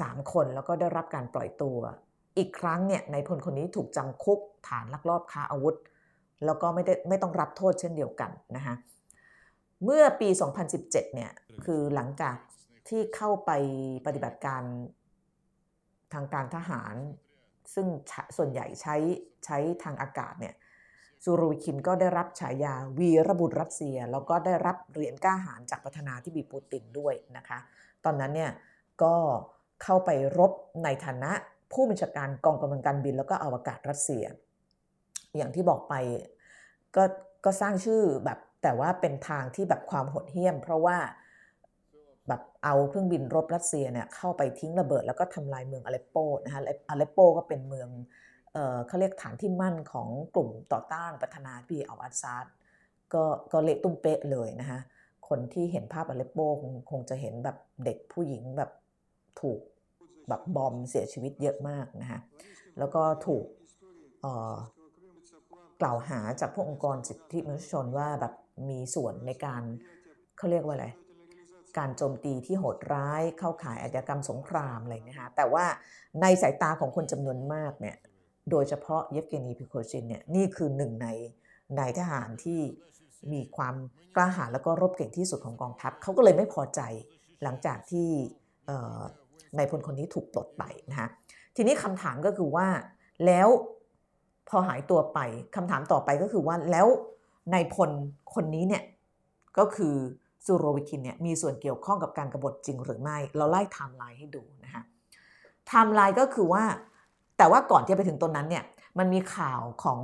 สามคนแล้วก็ได้รับการปล่อยตัว อีกครั้งเนี่ยในพลคนนี้ถูกจำคุกฐานลักลอบค้าอาวุธ แล้วก็ไม่ได้ไม่ต้องรับโทษเช่นเดียวกันนะคะเมื่อปี 2017 เนี่ยคือหลังจากที่เข้าไปปฏิบัติการทางการทหาร ซึ่งส่วนใหญ่ใช้ใช้ทางอากาศเนี่ยซูโรวิคินก็ได้รับฉายาวีรบุตรรัสเซีย แล้วก็ได้รับเหรียญกล้าหาญจากประธานาธิบดีปูตินด้วยนะคะ ตอนนั้นเนี่ยก็เข้าไปรบในฐานะผู้บัญชาการกองกำลังการบินแล้วก็อวกาศรัสเซีย อย่างที่บอกไปก็ก็สร้างชื่อแบบแต่ว่าเป็นทางที่แบบความโหดเหี้ยม เพราะว่าแบบเอาเครื่องบินรบรัสเซียเนี่ยเข้าไปทิ้งระเบิดแล้วก็ทำลายเมืองอเลปโปนะคะอเลปโปก็เป็นเมืองเเขาเรียกฐานที่มั่นของกลุ่มต่อต้านประธานาธิบดีอัลอาซาดก็ก็เละตุ้มเป๊ะเลยนะคะคนที่เห็นภาพอเลปโปคงคงจะเห็นแบบเด็กผู้หญิงแบบถูกแบบบอมเสียชีวิตเยอะมากนะคะแล้วก็ถูก กล่าวหาจากพวกองค์กรสิทธิมนุษยชนว่าแบบมีส่วนในการเขาเรียกว่าอะไรการโจมตีที่โหดร้ายเข้าข่ายอาชญากรรมสงครามอะไรนะคะแต่ว่าในสายตาของคนจำนวนมากเนี่ยโดยเฉพาะเยฟเกนีพริโกชินเนี่ยนี่คือหนึ่งในนายทหารที่มีความกล้าหาญแล้วก็รบเก่งที่สุดของกองทัพเขาก็เลยไม่พอใจหลังจากที่นายพลคนนี้ถูกปลดไปนะคะทีนี้คำถามก็คือว่าแล้ว พอหายตัวไปคำถามต่อไปก็คือว่าแล้วนายพลคนนี้เนี่ยก็คือซูโรวิคินเนี่ยมีส่วนเกี่ยวข้องกับการกบฏจริงหรือไม่ เราไล่ไทม์ไลน์ให้ดูนะคะไทม์ไลน์ก็คือว่า แต่ว่าก่อนที่จะไปถึงตรงนั้นเนี่ยมันมีข่าวของ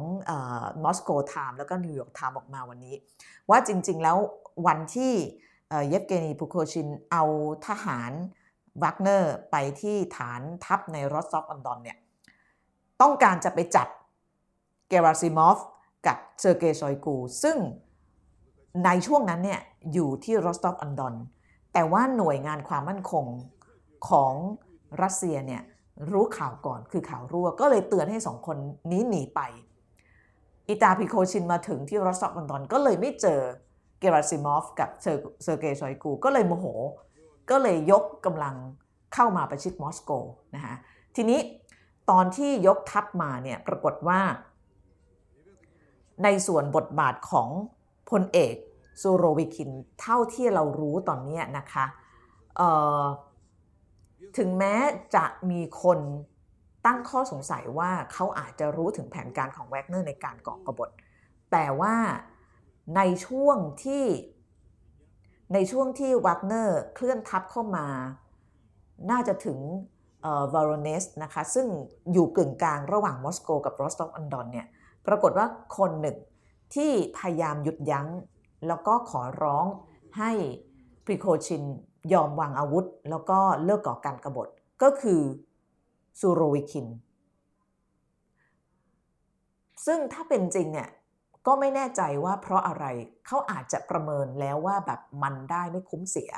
Moscow Times แล้วก็ New York Times ออกมาวันนี้ ว่าจริงๆแล้ววันที่เยฟเกนีพริโกชินเอาทหารวักเนอร์ไปที่ฐานทัพในรอสตอฟออนดอนเนี่ยต้องการจะไปจับ เกราซิมอฟกับเซอร์เกย์ชอยกู ซึ่งในช่วงนั้นเนี่ยอยู่ที่รอสตอฟออนดอน แต่ว่าหน่วยงานความมั่นคงของรัสเซียเนี่ยรู้ข่าวก่อนคือข่าวรั่ว ก็เลยเตือนให้สองคนนี้หนีไป อิตาพิโคชินมาถึงที่รอสตอฟออนดอนก็เลยไม่เจอเกราซิมอฟกับเซอร์เกย์ชอยกู ก็เลยโมโห ก็เลยยกกำลังเข้ามาประชิดมอสโกนะคะทีนี้ตอนที่ยกทัพมาเนี่ยปรากฏว่า ในส่วนบทบาทของพลเอกซูโรวิคินเท่าที่เรารู้ตอนนี้นะคะถึงแม้จะมีคนตั้งข้อสงสัยว่าเขาอาจจะรู้ถึงแผนการของแวกเนอร์ในการก่อกบฏ แต่ว่าในช่วงที่ในช่วงที่แวกเนอร์เคลื่อนทัพเข้ามา น่าจะถึงวาโรเนซนะคะ ซึ่งอยู่กึ่งกลางระหว่างมอสโกกับรอสตอฟออนดอนเนี่ย ปรากฏว่าคนหนึ่งที่พยายามหยุดยั้ง แล้วก็ขอร้องให้พริโคชินยอมวางอาวุธ แล้วก็เลิกก่อการกรบฏก็คือซูโรวิคิน ซึ่งถ้าเป็นจริงเนี่ยก็ไม่แน่ใจว่าเพราะอะไรเขาอาจจะประเมินแล้วว่าแบบมันได้ไม่คุ้มเสีย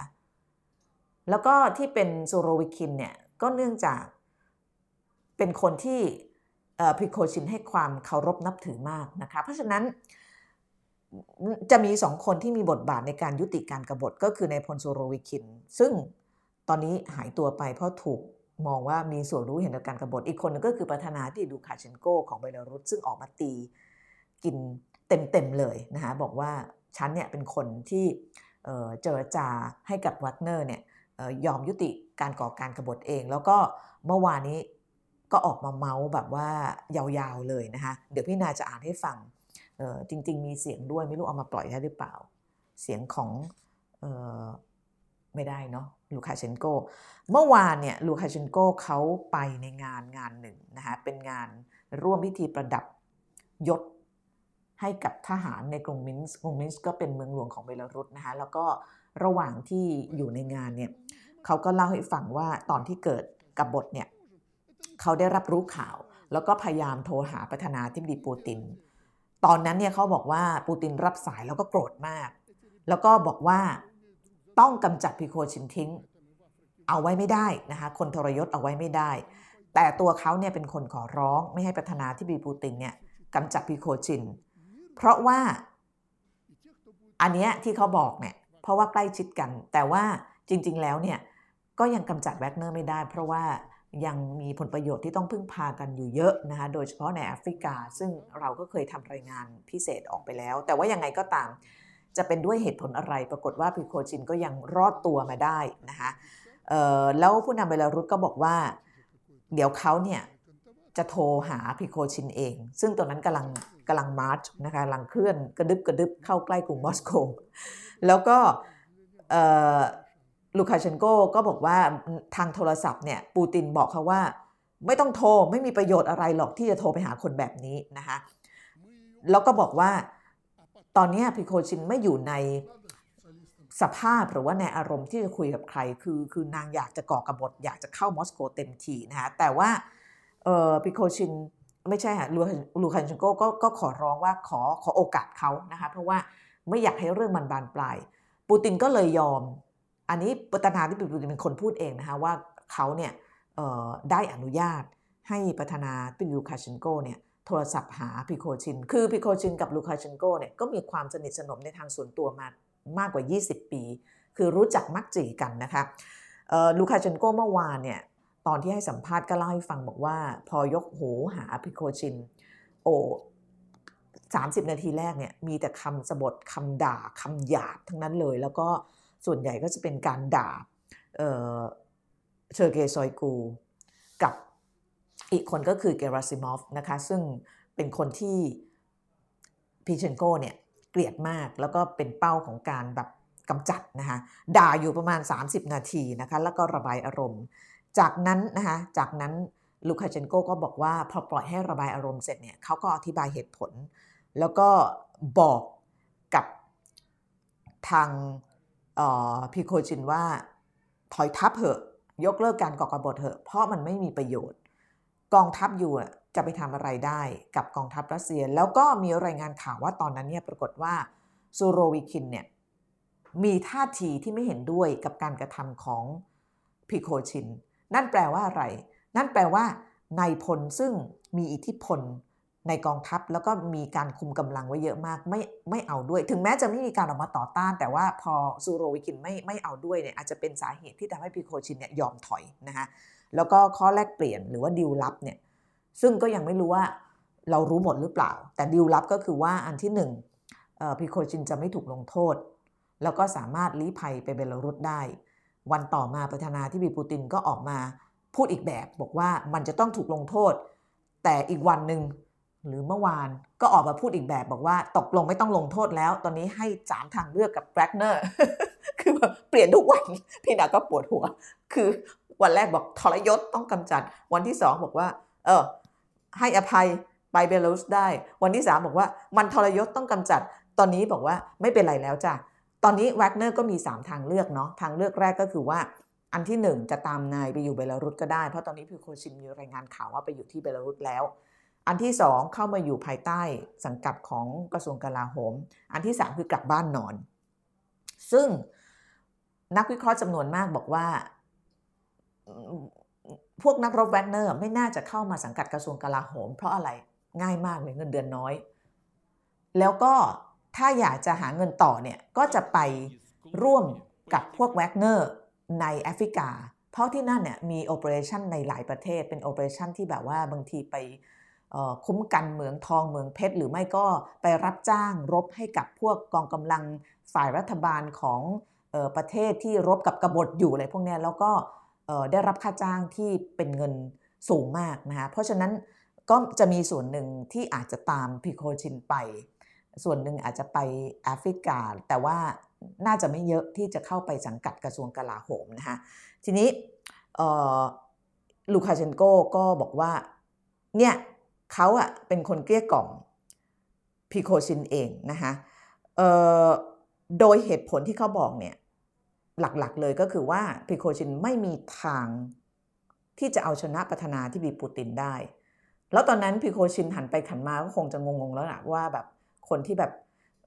แล้วก็ที่เป็นซูโรวิคินเนี่ยก็เนื่องจากเป็นคนที่ พริโคชินให้ความเคารพนับถือมากนะคะ เพราะฉะนั้นจะมีสองคนที่มีบทบาทในการยุติการกบฏก็คือในพลซูโรวิคิน ซึ่งตอนนี้หายตัวไปเพราะถูกมองว่ามีส่วนรู้เห็นในการกบฏอีกคนนึงก็คือประธานาธิบดีลูคาเชนโกของเบลารุสซึ่งออกมาตีกินเต็มๆเลยนะคะบอกว่าฉันเนี่ยเป็นคนที่เจรจาให้กับแวกเนอร์เนี่ยยอมยุติการก่อการกบฏเอง แล้วก็เมื่อวานนี้ ก็ออกมาเมาท์แบบว่ายาวๆเลยนะคะ เดี๋ยวพี่นาจะอ่านให้ฟังจริง ๆ มีเสียงด้วยไม่รู้เอามาปล่อยได้หรือเปล่า เสียงของออไม่ได้เนาะลูคาเชนโกเมื่อวานเนี่ยลูคาเชนโกเขาไปในงานงานหนึ่งนะคะเป็นงานร่วมพิธีประดับยศให้กับทหารในกรุงมินส์กรุงมินส์ก็เป็นเมืองหลวงของเบลารุสนะคะแล้วก็ระหว่างที่อยู่ในงานเนี่ยเขาก็เล่าให้ฟังว่าตอนที่เกิดกบบทเนี่ย เขาได้รับรู้ข่าว แล้วก็พยายามโทรหาประธานาธิบดีปูติน ตอนนั้นเนี่ยเขาบอกว่าปูตินรับสายแล้วก็โกรธมาก แล้วก็บอกว่าต้องกำจัดพิโคชินทิ้ง เอาไว้ไม่ได้นะคะคนทรยศเอาไว้ไม่ได้ แต่ตัวเขาเนี่ยเป็นคนขอร้องไม่ให้ประธานาธิบดีปูตินเนี่ยกำจัดพิโคชิน เพราะว่าอันเนี้ยที่เขาบอกเนี่ยเพราะว่าใกล้ชิดกัน แต่ว่าจริง ๆ แล้วเนี่ยก็ยังกำจัดแวกเนอร์ไม่ได้ เพราะว่า ยังมีผลประโยชน์ที่ต้องพึ่งพากันอยู่เยอะนะคะโดยเฉพาะในแอฟริกา ซึ่งเราก็เคยทำรายงานพิเศษออกไปแล้ว แต่ว่ายังไงก็ตามจะเป็นด้วยเหตุผลอะไรปรากฏว่าพิโคชินก็ยังรอดตัวมาได้นะคะแล้วผู้นำเบลารุสก็บอกว่า เดี๋ยวเขาเนี่ยจะโทรหาพิโคชินเอง ซึ่งตอนนั้นกำลังกำลัง march นะคะกำลังเคลื่อนกระดึบกระดึบเข้าใกล้กรุงมอสโก แล้วก็ ลูคาเชนโกก็บอกว่าทางโทรศัพท์เนี่ยปูตินบอกเขาว่า ไม่ต้องโทรไม่มีประโยชน์อะไรหรอกที่จะโทรไปหาคนแบบนี้นะคะแล้วก็บอกว่าตอนนี้พิโคชินไม่อยู่ในสภาพหรือว่าในอารมณ์ที่จะคุยกับใคร คือคือนางอยากจะก่อกระบฏอยากจะเข้ามอสโกเต็มทีนะคะแต่ว่าเออพิโคชินไม่ใช่ค่ะลูคาเชนโกก็ก็ขอร้องว่าขอขอโอกาสเขานะคะเพราะว่าไม่อยากให้เรื่องมันบานปลาย ปูตินก็เลยยอม อันนี้ประธานาธิบดีปูตินเป็นคนพูดเองนะคะว่าเขาเนี่ยได้อนุญาตให้ประธานาธิบดีลูคาเชนโกเนี่ยโทรศัพท์หาพิโคชิน คือพิโคชินกับลูคาเชนโกเนี่ยก็มีความสนิทสนมในทางส่วนตัวมามากกว่า 20 ปี คือรู้จักมักจี่กันนะคะลูคาเชนโกเมื่อวานเนี่ยตอนที่ให้สัมภาษณ์ก็เล่าให้ฟังบอกว่า พอยกหูหาพิโคชิน โอ้30นาทีแรกเนี่ยมีแต่คำสบถคำด่าคำหยาบทั้งนั้นเลย แล้วก็ ส่วนใหญ่ก็จะเป็นการด่าเซอร์เกย์ชอยกูกับอีกคนก็คือเกราซิมอฟนะคะซึ่งเป็นคนที่พิโคชินเนี่ยเกลียดมากแล้วก็เป็นเป้าของการแบบกำจัดนะคะด่าอยู่ประมาณ 30 นาทีนะคะแล้วก็ระบายอารมณ์ จากนั้นนะคะจากนั้นลูคาเชนโกก็บอกว่าพอปล่อยให้ระบายอารมณ์เสร็จเนี่ยเขาก็อธิบายเหตุผล แล้วก็บอกกับทาง พิโคชินว่าถอยทัพเหอะ ยกเลิกการก่อกบฏเถอะ เพราะมันไม่มีประโยชน์ กองทัพอยู่จะไปทำอะไรได้กับกองทัพรัสเซีย แล้วก็มีรายงานข่าวว่าตอนนั้นเนี่ยปรากฏว่าซูโรวิคินเนี่ยมีท่าทีที่ไม่เห็นด้วยกับการกระทำของพิโคชิน นั่นแปลว่าอะไร นั่นแปลว่านายพลซึ่งมีอิทธิพล ในกองทัพแล้วก็มีการคุมกำลังไว้เยอะมากไม่ไม่เอาด้วย ถึงแม้จะไม่มีการออกมาต่อต้าน แต่ว่าพอซูโรวิกินไม่ไม่เอาด้วยเนี่ยอาจจะเป็นสาเหตุที่ทำให้พิโคชินเนี่ยยอมถอยนะคะแล้วก็ข้อแลกเปลี่ยนหรือว่าดิวลับเนี่ยซึ่งก็ยังไม่รู้ว่าเรารู้หมดหรือเปล่า แต่ดิวลับก็คือว่าอันที่หนึ่งพิโคชินจะไม่ถูกลงโทษ แล้วก็สามารถลี้ภัยไปเบลารุสได้ วันต่อมาประธานาธิบดีปูตินก็ออกมาพูดอีกแบบ บอกว่ามันจะต้องถูกลงโทษ แต่อีกวันหนึ่ง หรือเมื่อวานก็ออกมาพูดอีกแบบบอกว่าตกลงไม่ต้องลงโทษแล้ว ตอนนี้ให้สามทางเลือกกับแบล็กเนอร์คือแบบเปลี่ยนทุกวัน พี่ดาก็ปวดหัว คือวันแรกบอกทรยศต้องกำจัด วันที่สองบอกว่า เออ ให้อภัยไปเบลารุสได้ วันที่สามบอกว่ามันทรยศต้องกำจัด ตอนนี้บอกว่าไม่เป็นไรแล้วจ้ะตอนนี้แวกเนอร์ก็มี 3 ทางเลือกเนาะทางเลือกแรกก็คือว่าอันที่ 1 จะตามนายไปอยู่เบลารุสก็ได้ เพราะตอนนี้พิโคชินมีรายงานข่าวว่าไปอยู่ที่เบลารุสแล้ว อันที่2เข้ามาอยู่ภายใต้สังกัดของกระทรวงกลาโหม อันที่3คือกลับบ้านนอน ซึ่งนักวิเคราะห์จำนวนมากบอกว่าพวกนักรบแวกเนอร์ไม่น่าจะเข้ามาสังกัดกระทรวงกลาโหม เพราะอะไรง่ายมากเลยเงินเดือนน้อย แล้วก็ถ้าอยากจะหาเงินต่อเนี่ยก็จะไปร่วมกับพวกแวกเนอร์ในแอฟริกา เพราะที่นั่นเนี่ยมี operation ในหลายประเทศเป็น operation ที่แบบว่าบางทีไป คุ้มกันเหมืองทองเหมืองเพชรหรือไม่ก็ไปรับจ้างรบให้กับพวกกองกำลังฝ่ายรัฐบาลของประเทศที่รบกับกบฏอยู่อะไรพวกนี้แล้วก็ได้รับค่าจ้างที่เป็นเงินสูงมากนะคะเพราะฉะนั้นก็จะมีส่วนหนึ่งที่อาจจะตามพิโคชินไป ส่วนหนึ่งอาจจะไปแอฟริกา แต่ว่าน่าจะไม่เยอะที่จะเข้าไปสังกัดกระทรวงกลาโหมนะคะทีนี้ลูคาเชนโกก็บอกว่าเนี่ย เขาอะเป็นคนเกลี้ยกล่อมพิโคชินเองนะคะโดยเหตุผลที่เขาบอกเนี่ยหลักๆเลยก็คือว่าพิโคชินไม่มีทางที่จะเอาชนะประธานาธิบดีปูตินได้ แล้วตอนนั้นพิโคชินหันไปหันมาก็คงจะงงๆแล้วนะว่าแบบคนที่แบบ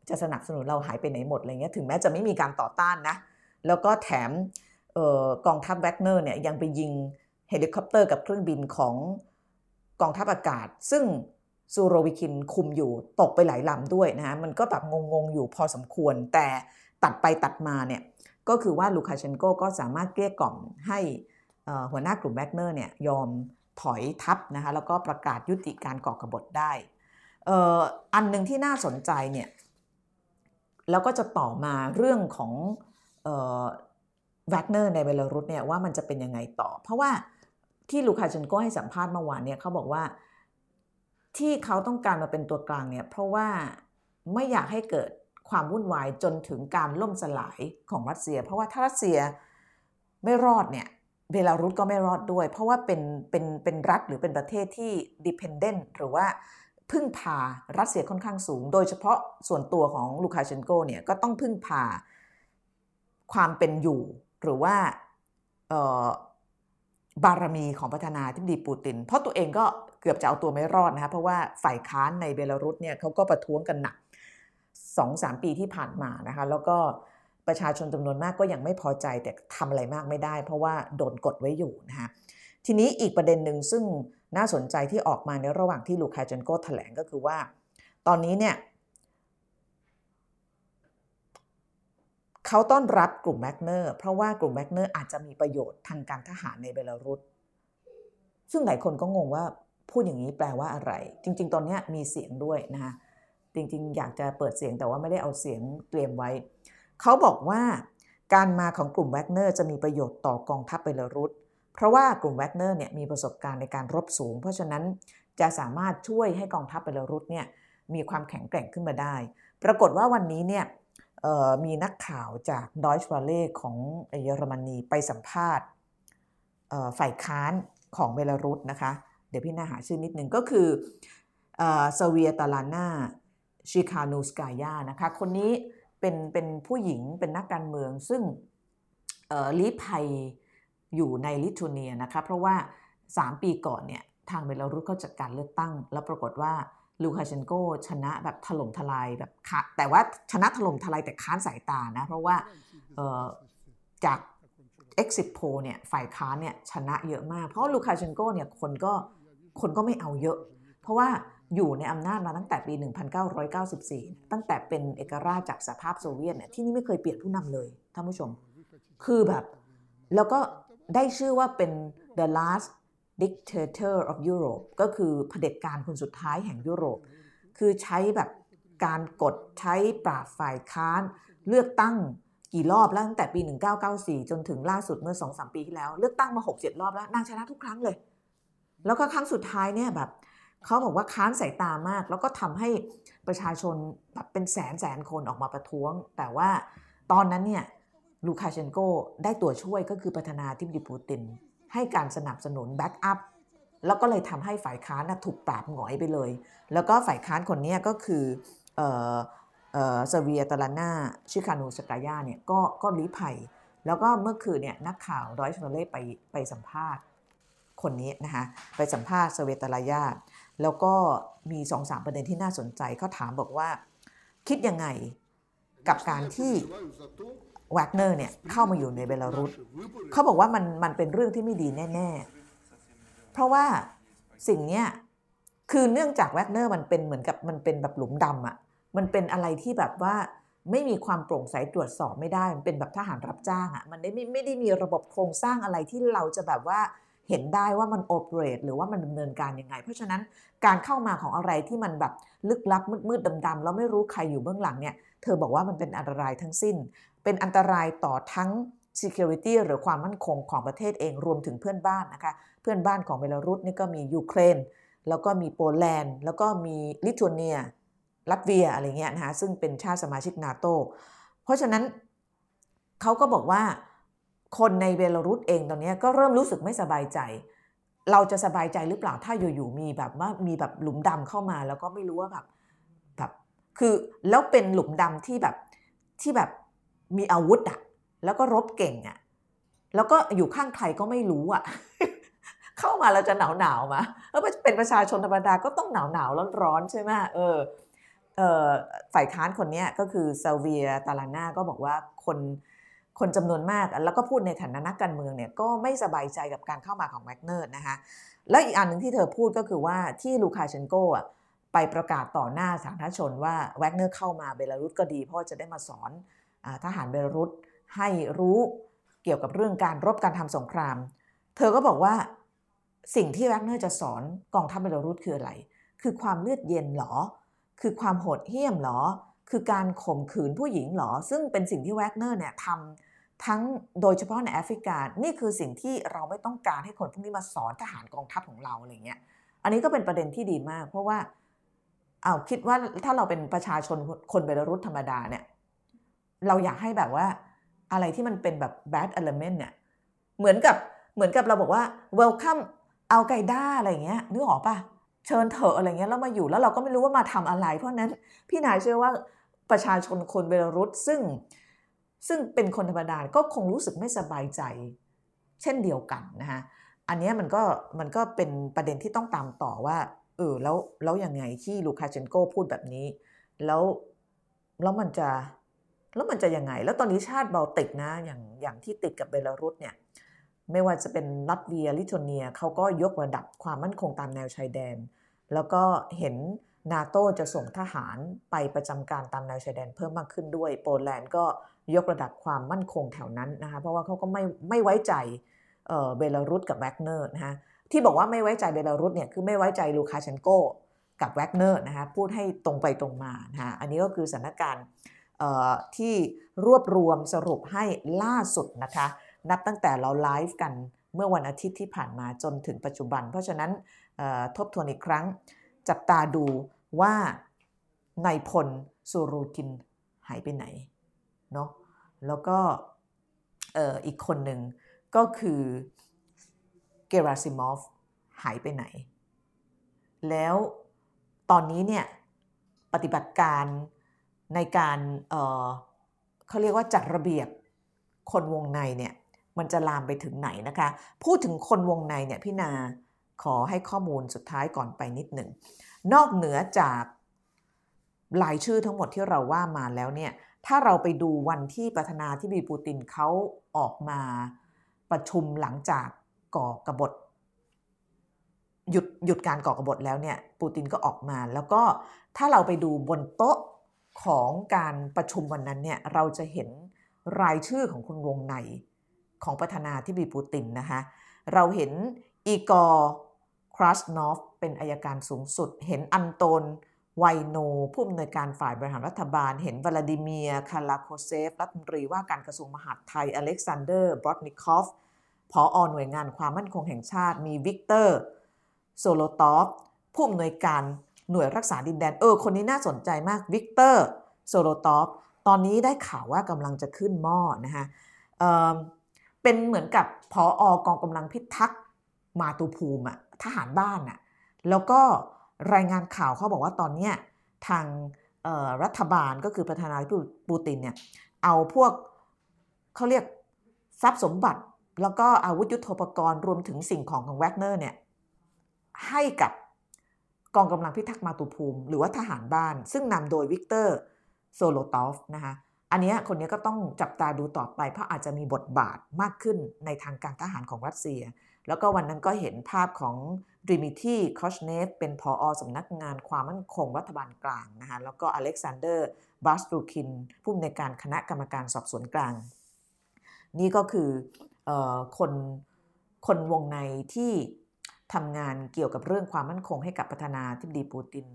จะสนับสนุนเราหายไปไหนหมดอะไรเงี้ยถึงแม้จะไม่มีการต่อต้านนะ แล้วก็แถมออกองทัพแวกเนอร์เนี่ยยังไปยิงเฮลิคอปเตอร์กับเครื่องบินของ กองทัพอากาศ ซึ่งซูโรวิคินคุมอยู่ตกไปหลายลำด้วยนะฮะมันก็แบบงงๆอยู่พอสมควร แต่ตัดไปตัดมาเนี่ยก็คือว่าลูคาเชนโกก็สามารถเกลี้ยกล่อมให้หัวหน้ากลุ่มแวกเนอร์เนี่ยยอมถอยทัพนะคะแล้วก็ประกาศยุติการก่อกบฏได้อันหนึ่งที่น่าสนใจเนี่ยแล้วก็จะต่อมาเรื่องของแวกเนอร์ในเบลารุสเนี่ยว่ามันจะเป็นยังไงต่อ เพราะว่า ที่ลูคาเชนโกให้สัมภาษณ์เมื่อวานเนี่ยเขาบอกว่าที่เขาต้องการมาเป็นตัวกลางเนี่ยเพราะว่าไม่อยากให้เกิดความวุ่นวายจนถึงการล่มสลายของรัสเซีย เพราะว่าถ้ารัสเซียไม่รอดเนี่ยเบลารุสก็ไม่รอดด้วย เพราะว่าเป็นเป็นเป็นรัฐหรือเป็นประเทศที่ dependent หรือว่าพึ่งพารัสเซียค่อนข้างสูง โดยเฉพาะส่วนตัวของลูคาเชนโกเนี่ยก็ต้องพึ่งพาความเป็นอยู่ หรือว่า บารมีของประธานาธิบดีปูติน เพราะตัวเองก็เกือบจะเอาตัวไม่รอดนะคะเพราะว่าฝ่ายค้านในเบลารุสเนี่ยเขาก็ประท้วงกันหนักสองสามปีที่ผ่านมานะคะแล้วก็ประชาชนจำนวนมากก็ยังไม่พอใจแต่ทำอะไรมากไม่ได้ เพราะว่าโดนกดไว้อยู่นะคะทีนี้อีกประเด็นหนึ่งซึ่งน่าสนใจที่ออกมาในระหว่างที่ลูคาเจนโกแถลงก็คือว่า ตอนนี้เนี่ย เขาต้อนรับกลุ่มแวกเนอร์เพราะว่ากลุ่มแวกเนอร์อาจจะมีประโยชน์ทางการทหารในเบลารุสซึ่งหลายคนก็งงว่าพูดอย่างนี้แปลว่าอะไร จริง ๆ ตอนนี้มีเสียงด้วยนะคะจริง ๆ อยากจะเปิดเสียงแต่ว่าไม่ได้เอาเสียงเตรียมไว้ เขาบอกว่าการมาของกลุ่มแวกเนอร์จะมีประโยชน์ต่อกองทัพเบลารุสเพราะว่ากลุ่มแวกเนอร์เนี่ยมีประสบการณ์ในการรบสูง เพราะฉะนั้นจะสามารถช่วยให้กองทัพเบลารุสเนี่ยมีความแข็งแกร่งขึ้นมาได้ ปรากฏว่าวันนี้เนี่ย มีนักข่าวจากดอยช์วาเล่ของเยอรมนีไปสัมภาษณ์ฝ่ายค้านของเบลารุสนะคะ เดี๋ยวพี่นาหาชื่อนิดนึงก็คือเซเวียตาลาน่าชิคานูสกายานะคะคนนี้เป็นเป็นผู้หญิงเป็นนักการเมืองซึ่งลี้ภัยอยู่ในลิทัวเนียนะคะเพราะว่า 3 ปีก่อนเนี่ยทางเบลารุสเขาจัดการเลือกตั้ง แล้วปรากฏว่า ลูคาเชนโกชนะแบบถล่มทลายแบบแต่ว่าชนะถล่มทลายแต่ค้านสายตานะ เพราะว่าจาก exit poll เนี่ยฝ่ายค้านเนี่ยชนะเยอะมาก เพราะลูคาเชนโกเนี่ยคนก็คนก็ไม่เอาเยอะ เพราะว่าอยู่ในอำนาจมาตั้งแต่ปี 1994 ตั้งแต่เป็นเอกราชจากสหภาพโซเวียตเนี่ยที่นี่ไม่เคยเปลี่ยนผู้นำเลยท่านผู้ชม คือแบบ แล้วก็ได้ชื่อว่าเป็น the last dictator of Europe ก็คือเผด็จการคนสุดท้ายแห่งยุโรป คือใช้แบบการกดใช้ปราบฝ่ายค้าน เลือกตั้งกี่รอบแล้วตั้งแต่ปี 1994 จนถึงล่าสุดเมื่อ 2-3 ปีที่แล้ว เลือกตั้งมา 6-7 รอบแล้วนางชนะทุกครั้งเลย แล้วก็ครั้งสุดท้ายเนี่ยแบบเขาบอกว่าค้านสายตามาก แล้วก็ทำให้ประชาชนแบบเป็นแสนแสนคนออกมาประท้วง แต่ว่าตอนนั้นเนี่ยลูคาเชนโกได้ตัวช่วยก็คือประธานาธิบดีปูติน ให้การสนับสนุน backup แล้วก็เลยทำให้ฝ่ายค้านถูกปราบหงอยไปเลย แล้วก็ฝ่ายค้านคนนี้ก็คือเซเวียตาลาน่าชิคานูสกายาเนี่ยก็ก็ลี้ภัย แล้วก็เมื่อคืนเนี่ยนักข่าวรอยเตอร์เนี่ยไปไปสัมภาษณ์คนนี้นะคะไปสัมภาษณ์เซเวียตาลายาแล้วก็มีสองสามประเด็นที่น่าสนใจเขาถามบอกว่า คิดยังไงกับการที่ แวกเนอร์เนี่ยเข้ามาอยู่ในเบลารุสเขาบอกว่ามันมันเป็นเรื่องที่ไม่ดีแน่ ๆ เพราะว่าสิ่งเนี้ยคือเนื่องจากแวกเนอร์มันเป็นเหมือนกับมันเป็นแบบหลุมดำอะ่ะมันเป็นอะไรที่แบบว่าไม่มีความโปร่งใสตรวจสอบไม่ได้ มันเป็นแบบทหารรับจ้างอะ่ะมันไม่ไม่ได้มีระบบโครงสร้างอะไรที่เราจะแบบว่าเห็นได้ว่ามันโอเปเรตหรือว่ามันดำเนินการยังไง เพราะฉะนั้นการเข้ามาของอะไรที่มันแบบลึกลับมืดๆดำๆแล้วไม่รู้ใครอยู่เบื้องหลังเนี่ย เธอบอกว่ามันเป็นอันตรายทั้งสิ้น เป็นอันตรายต่อทั้ง security หรือความมั่นคงของประเทศเองรวมถึงเพื่อนบ้านนะคะ เพื่อนบ้านของเบลารุสนี่ก็มียูเครน แล้วก็มีโปแลนด์ แล้วก็มีลิทัวเนีย ลัตเวียอะไรเงี้ยนะคะซึ่งเป็นชาติสมาชิกนาโตเพราะฉะนั้นเขาก็บอกว่าคนในเบลารุสเองตอนนี้ก็เริ่มรู้สึกไม่สบายใจ เราจะสบายใจหรือเปล่าถ้าอยู่ๆมีแบบว่ามีแบบหลุมดำเข้ามาแล้วก็ไม่รู้ว่าแบบแบบคือแล้วเป็นหลุมดำที่แบบที่แบบ มีอาวุธอะแล้วก็รบเก่งอะแล้วก็อยู่ข้างใครก็ไม่รู้อะเข้ามาเราจะหนาวหนาวมาแล้วเป็นประชาชนธรรมดาก็ต้องหนาวหนาวร้อนร้อนใช่ไหมเออเออฝ่ายค้านคนนี้ก็คือเซเวียตาลาน่าก็บอกว่าคนคนจำนวนมาก แล้วก็พูดในฐานะนักการเมืองเนี่ยก็ไม่สบายใจกับการเข้ามาของแวกเนอร์นะคะแล้วอีกอันหนึ่งที่เธอพูดก็คือว่าที่ลูคาเชนโกอะไปประกาศต่อหน้าสาธารณชนว่าแวกเนอร์เข้ามาเบลารุสก็ดีเพราะจะได้มาสอน ทหารเบลารุสให้รู้เกี่ยวกับเรื่องการรบการทำสงคราม เธอก็บอกว่าสิ่งที่แวกเนอร์จะสอนกองทัพเบลารุสคืออะไร คือความเลือดเย็นหรอ คือความโหดเหี้ยมหรอ คือการข่มขืนผู้หญิงหรอ ซึ่งเป็นสิ่งที่แวกเนอร์เนี่ยทำทั้งโดยเฉพาะในแอฟริกา นี่คือสิ่งที่เราไม่ต้องการให้คนพวกนี้มาสอนทหารกองทัพของเราอะไรเงี้ย อันนี้ก็เป็นประเด็นที่ดีมาก เพราะว่าเอาคิดว่าถ้าเราเป็นประชาชนคนเบลารุสธรรมดาเนี่ย เราอยากให้แบบว่าอะไรที่มันเป็นแบบ bad element เนี่ยเหมือนกับเหมือนกับเราบอกว่า welcome เอาไกด้าอะไรเงี้ยนึกออกปะเชิญเถอะอะไรเงี้ยแล้วมาอยู่แล้วเราก็ไม่รู้ว่ามาทำอะไร เพราะนั้นพี่นายเชื่อว่าประชาชนคนเบลารุสซึ่งซึ่งเป็นคนธรรมดาก็คงรู้สึกไม่สบายใจ เช่นเดียวกันนะคะอันนี้มันก็มันก็เป็นประเด็นที่ต้องตามต่อว่าเออแล้วแล้วยังไงที่ลูคาเชนโกพูดแบบนี้ แล้วแล้วมันจะ แล้วมันจะยังไง แล้วตอนนี้ชาติบอลติกนะอย่างอย่างที่ติดกับเบลารุสเนี่ยไม่ว่าจะเป็นลัตเวียลิทัวเนียเขาก็ยกระดับความมั่นคงตามแนวชายแดน แล้วก็เห็นนาโตจะส่งทหารไปประจำการตามแนวชายแดนเพิ่มมากขึ้นด้วย โปแลนด์ก็ยกระดับความมั่นคงแถวนั้นนะคะเพราะว่าเขาก็ไม่ไม่ไว้ใจเบลารุสกับแวกเนอร์นะคะที่บอกว่าไม่ไว้ใจเบลารุสเนี่ยคือไม่ไว้ใจลูคาเชนโกกับแวกเนอร์นะคะพูดให้ตรงไปตรงมานะคะอันนี้ก็คือสถานการณ์ ที่รวบรวมสรุปให้ล่าสุดนะคะ นับตั้งแต่เราไลฟ์กันเมื่อวันอาทิตย์ที่ผ่านมาจนถึงปัจจุบัน เพราะฉะนั้นทบทวนอีกครั้ง จับตาดูว่านายพลสูรูกินหายไปไหนเนาะแล้วก็อีกคนหนึ่งก็คือเกราซิมอฟหายไปไหน แล้วตอนนี้เนี่ยปฏิบัติการ ในการเเขาเรียกว่าจัดระเบียบคนวงในเนี่ยมันจะลามไปถึงไหนนะคะ พูดถึงคนวงในเนี่ยพี่นาขอให้ข้อมูลสุดท้ายก่อนไปนิดหนึ่ง นอกเหนือจากรายชื่อทั้งหมดที่เราว่ามาแล้วเนี่ย ถ้าเราไปดูวันที่ประธานาธิบดีปูตินเขาออกมาประชุมหลังจากก่อกระบฏหยุดหยุดการก่อกระบฏแล้วเนี่ยปูตินก็ออกมา แล้วก็ถ้าเราไปดูบนโต๊ะ ของการประชุมวันนั้นเนี่ยเราจะเห็นรายชื่อของคนวงในของประธานาธิบดีปูตินนะคะเราเห็นอีกอร์ครัสนอฟเป็นอัยการสูงสุด เห็นอันตอนไวโนผู้อำนวยการฝ่ายบริหารรัฐบาล เห็นวลาดิเมียร์โคโลโคลต์เซฟ รัฐมนตรีว่าการกระทรวงมหาดไทย อเล็กซานเดอร์ บอร์ตนิคอฟผอ.หน่วยงานความมั่นคงแห่งชาติ มีวิกเตอร์ โซโลตอฟผู้อำนวยการ หน่วยรักษาดินแดน เออ คนนี้น่าสนใจมากวิกเตอร์โซโลตอฟตอนนี้ได้ข่าวว่ากำลังจะขึ้นหม้อนะคะเป็นเหมือนกับผอ.กองกำลังพิทักษ์มาตุภูมิอะทหารบ้านอะแล้วก็รายงานข่าวเขาบอกว่าตอนนี้ทางรัฐบาลก็คือประธานาธิบดีปูตินเนี่ยเอาพวกเขาเรียกทรัพย์สมบัติ แล้วก็อาวุธยุโทโธปกรณ์รวมถึงสิ่งของของแวกเนอร์เนี่ยให้กับ กองกำลังพิทักษ์มาตุภูมิ หรือว่าทหารบ้าน ซึ่งนำโดยวิกเตอร์โซโลตอฟนะคะอันนี้คนนี้ก็ต้องจับตาดูต่อไป เพราะอาจจะมีบทบาทมากขึ้นในทางการทหารของรัสเซีย แล้วก็วันนั้นก็เห็นภาพของดิมิทีคอชเนฟเป็นผอ.สำนักงานความมั่นคงรัฐบาลกลางนะคะแล้วก็อเล็กซานเดอร์บาสตรีคิน ผู้อำนวยการคณะกรรมการสอบสวนกลาง นี่ก็คืออคนคนวงในที่ ทำงานเกี่ยวกับเรื่องความมั่นคงให้กับประธานาธิบดีปูติน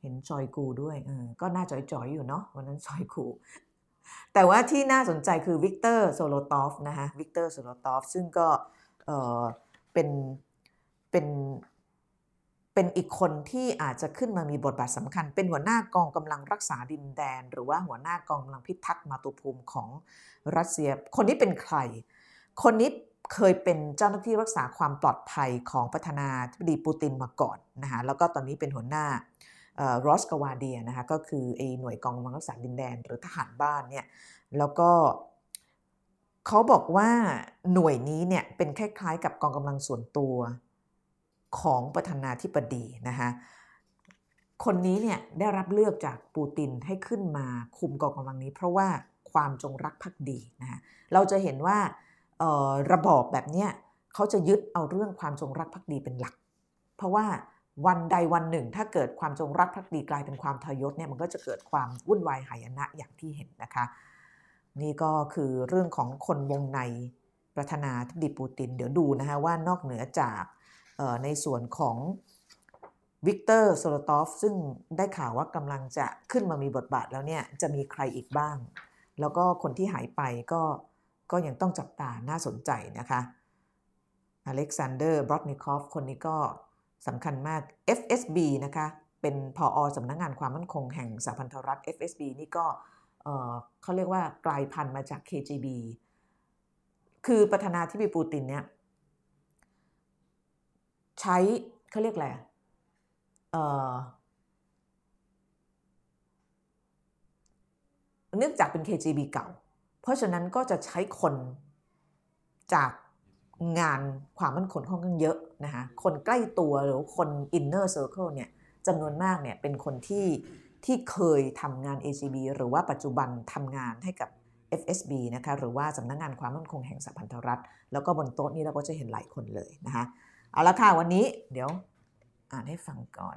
เห็นจอยกูด้วยก็น่าจอยๆอยู่เนาะวันนั้นจอยกู แต่ว่าที่น่าสนใจคือวิกเตอร์โซโลตอฟนะคะวิกเตอร์โซโลตอฟซึ่งก็เป็นเป็นเป็นอีกคนที่อาจจะขึ้นมามีบทบาทสำคัญ เป็นหัวหน้ากองกำลังรักษาดินแดน หรือว่าหัวหน้ากองกำลังพิทักษ์มาตุภูมิของรัสเซีย คนนี้เป็นใคร คนนี้ เคยเป็นเจ้าหน้าที่รักษาความปลอดภัยของประธานาธิบดีปูตินมาก่อนนะคะแล้วก็ตอนนี้เป็นหัวหน้ารอสกาวาเดียนะคะก็คือไอหน่วยกองกำลังรักษาดินแดน หรือทหารบ้านเนี่ยแล้วก็เขาบอกว่าหน่วยนี้เนี่ยเป็นคล้ายๆกับกองกำลังส่วนตัวของประธานาธิบดีนะคะคนนี้เนี่ยได้รับเลือกจากปูตินให้ขึ้นมาคุมกองกำลังนี้ เพราะว่าความจงรักภักดีนะคะเราจะเห็นว่า ระบอบแบบเนี้ยเขาจะยึดเอาเรื่องความจงรักภักดีเป็นหลัก เพราะว่าวันใดวันหนึ่ง ถ้าเกิดความจงรักภักดีกลายเป็นความทยศเนี่ยมันก็จะเกิดความวุ่นวายหายนะอย่างที่เห็นนะคะ นี่ก็คือเรื่องของคนวงในประธานาธิบดีปูติน เดี๋ยวดูนะคะว่านอกเหนือจากในส่วนของวิกเตอร์โซโลตอฟซึ่งได้ข่าวว่ากำลังจะขึ้นมามีบทบาทแล้วเนี่ยจะมีใครอีกบ้าง แล้วก็คนที่หายไปก็ ก็ยังต้องจับตาน่าสนใจนะคะอเล็กซานเดอร์บอร์ตนิคอฟคนนี้ก็สำคัญมาก FSB นะคะ เป็นพออสำนักงงานความมั่นคงแห่งสหพันธรัฐ FSB นี่ก็เขาเรียกว่ากลายพันธุ์มาจาก KGB คือประธานาธิบดีปูตินเนี่ยใช้เขาเรียกอะไรเนื่องจากเป็น KGB เก่า ราะฉะนั้นก็จะใช้คนจากงานความมั่นคงค่อนข้างเยอะนะคะคนใกล้ตัวหรือคน inner circle เนี่ยจำนวนมากเนี่ยเป็นคนที่ที่เคยทำงาน AGB หรือว่าปัจจุบันทำงานให้กับ FSB นะคะหรือว่าสำนักงงานความมั่นคงแห่งสหพันธรัฐ แล้วก็บนโต๊ะนี้เราก็จะเห็นหลายคนเลยนะคะเอาละค่ะวันนี้เดี๋ยวอ่านให้ฟังก่อน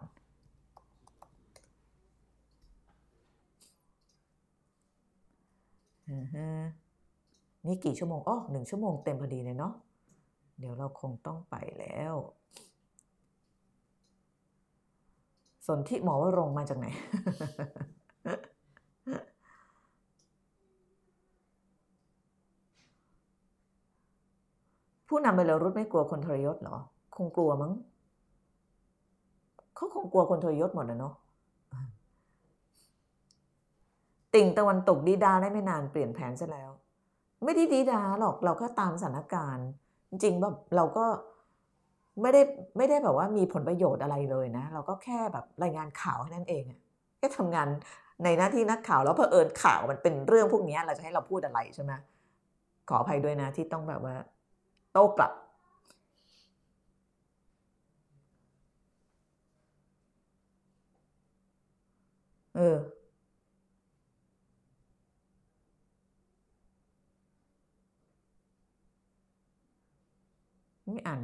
นี่กี่ชั่วโมงอ๋อหนึ่งชั่วโมงเต็มพอดีเลยเนาะเดี๋ยวเราคงต้องไปแล้ว สนที่หมอว่ารงมาจากไหน ผู้นำเบลารุสไม่กลัวคนทรยศเหรอ คงกลัวมั้ง เขาคงกลัวคนทรยศหมดนะเนาะ ติ่งตะวันตกดีดาได้ไม่นานเปลี่ยนแผนซะแล้ว ไม่ได้ดีดาหรอกเราก็ตามสถานการณ์ จริงแบบเราก็ไม่ได้ไม่ได้แบบว่ามีผลประโยชน์อะไรเลยนะ เราก็แค่แบบรายงานข่าวแค่นั้นเองอะแค่ทำงานในหน้าที่นักข่าวแล้วเผอิญข่าวมันเป็นเรื่องพวกนี้เราจะให้เราพูดอะไรใช่ไหมขออภัยด้วยนะที่ต้องแบบว่า โต้กลับ เออ ไม่อ่าน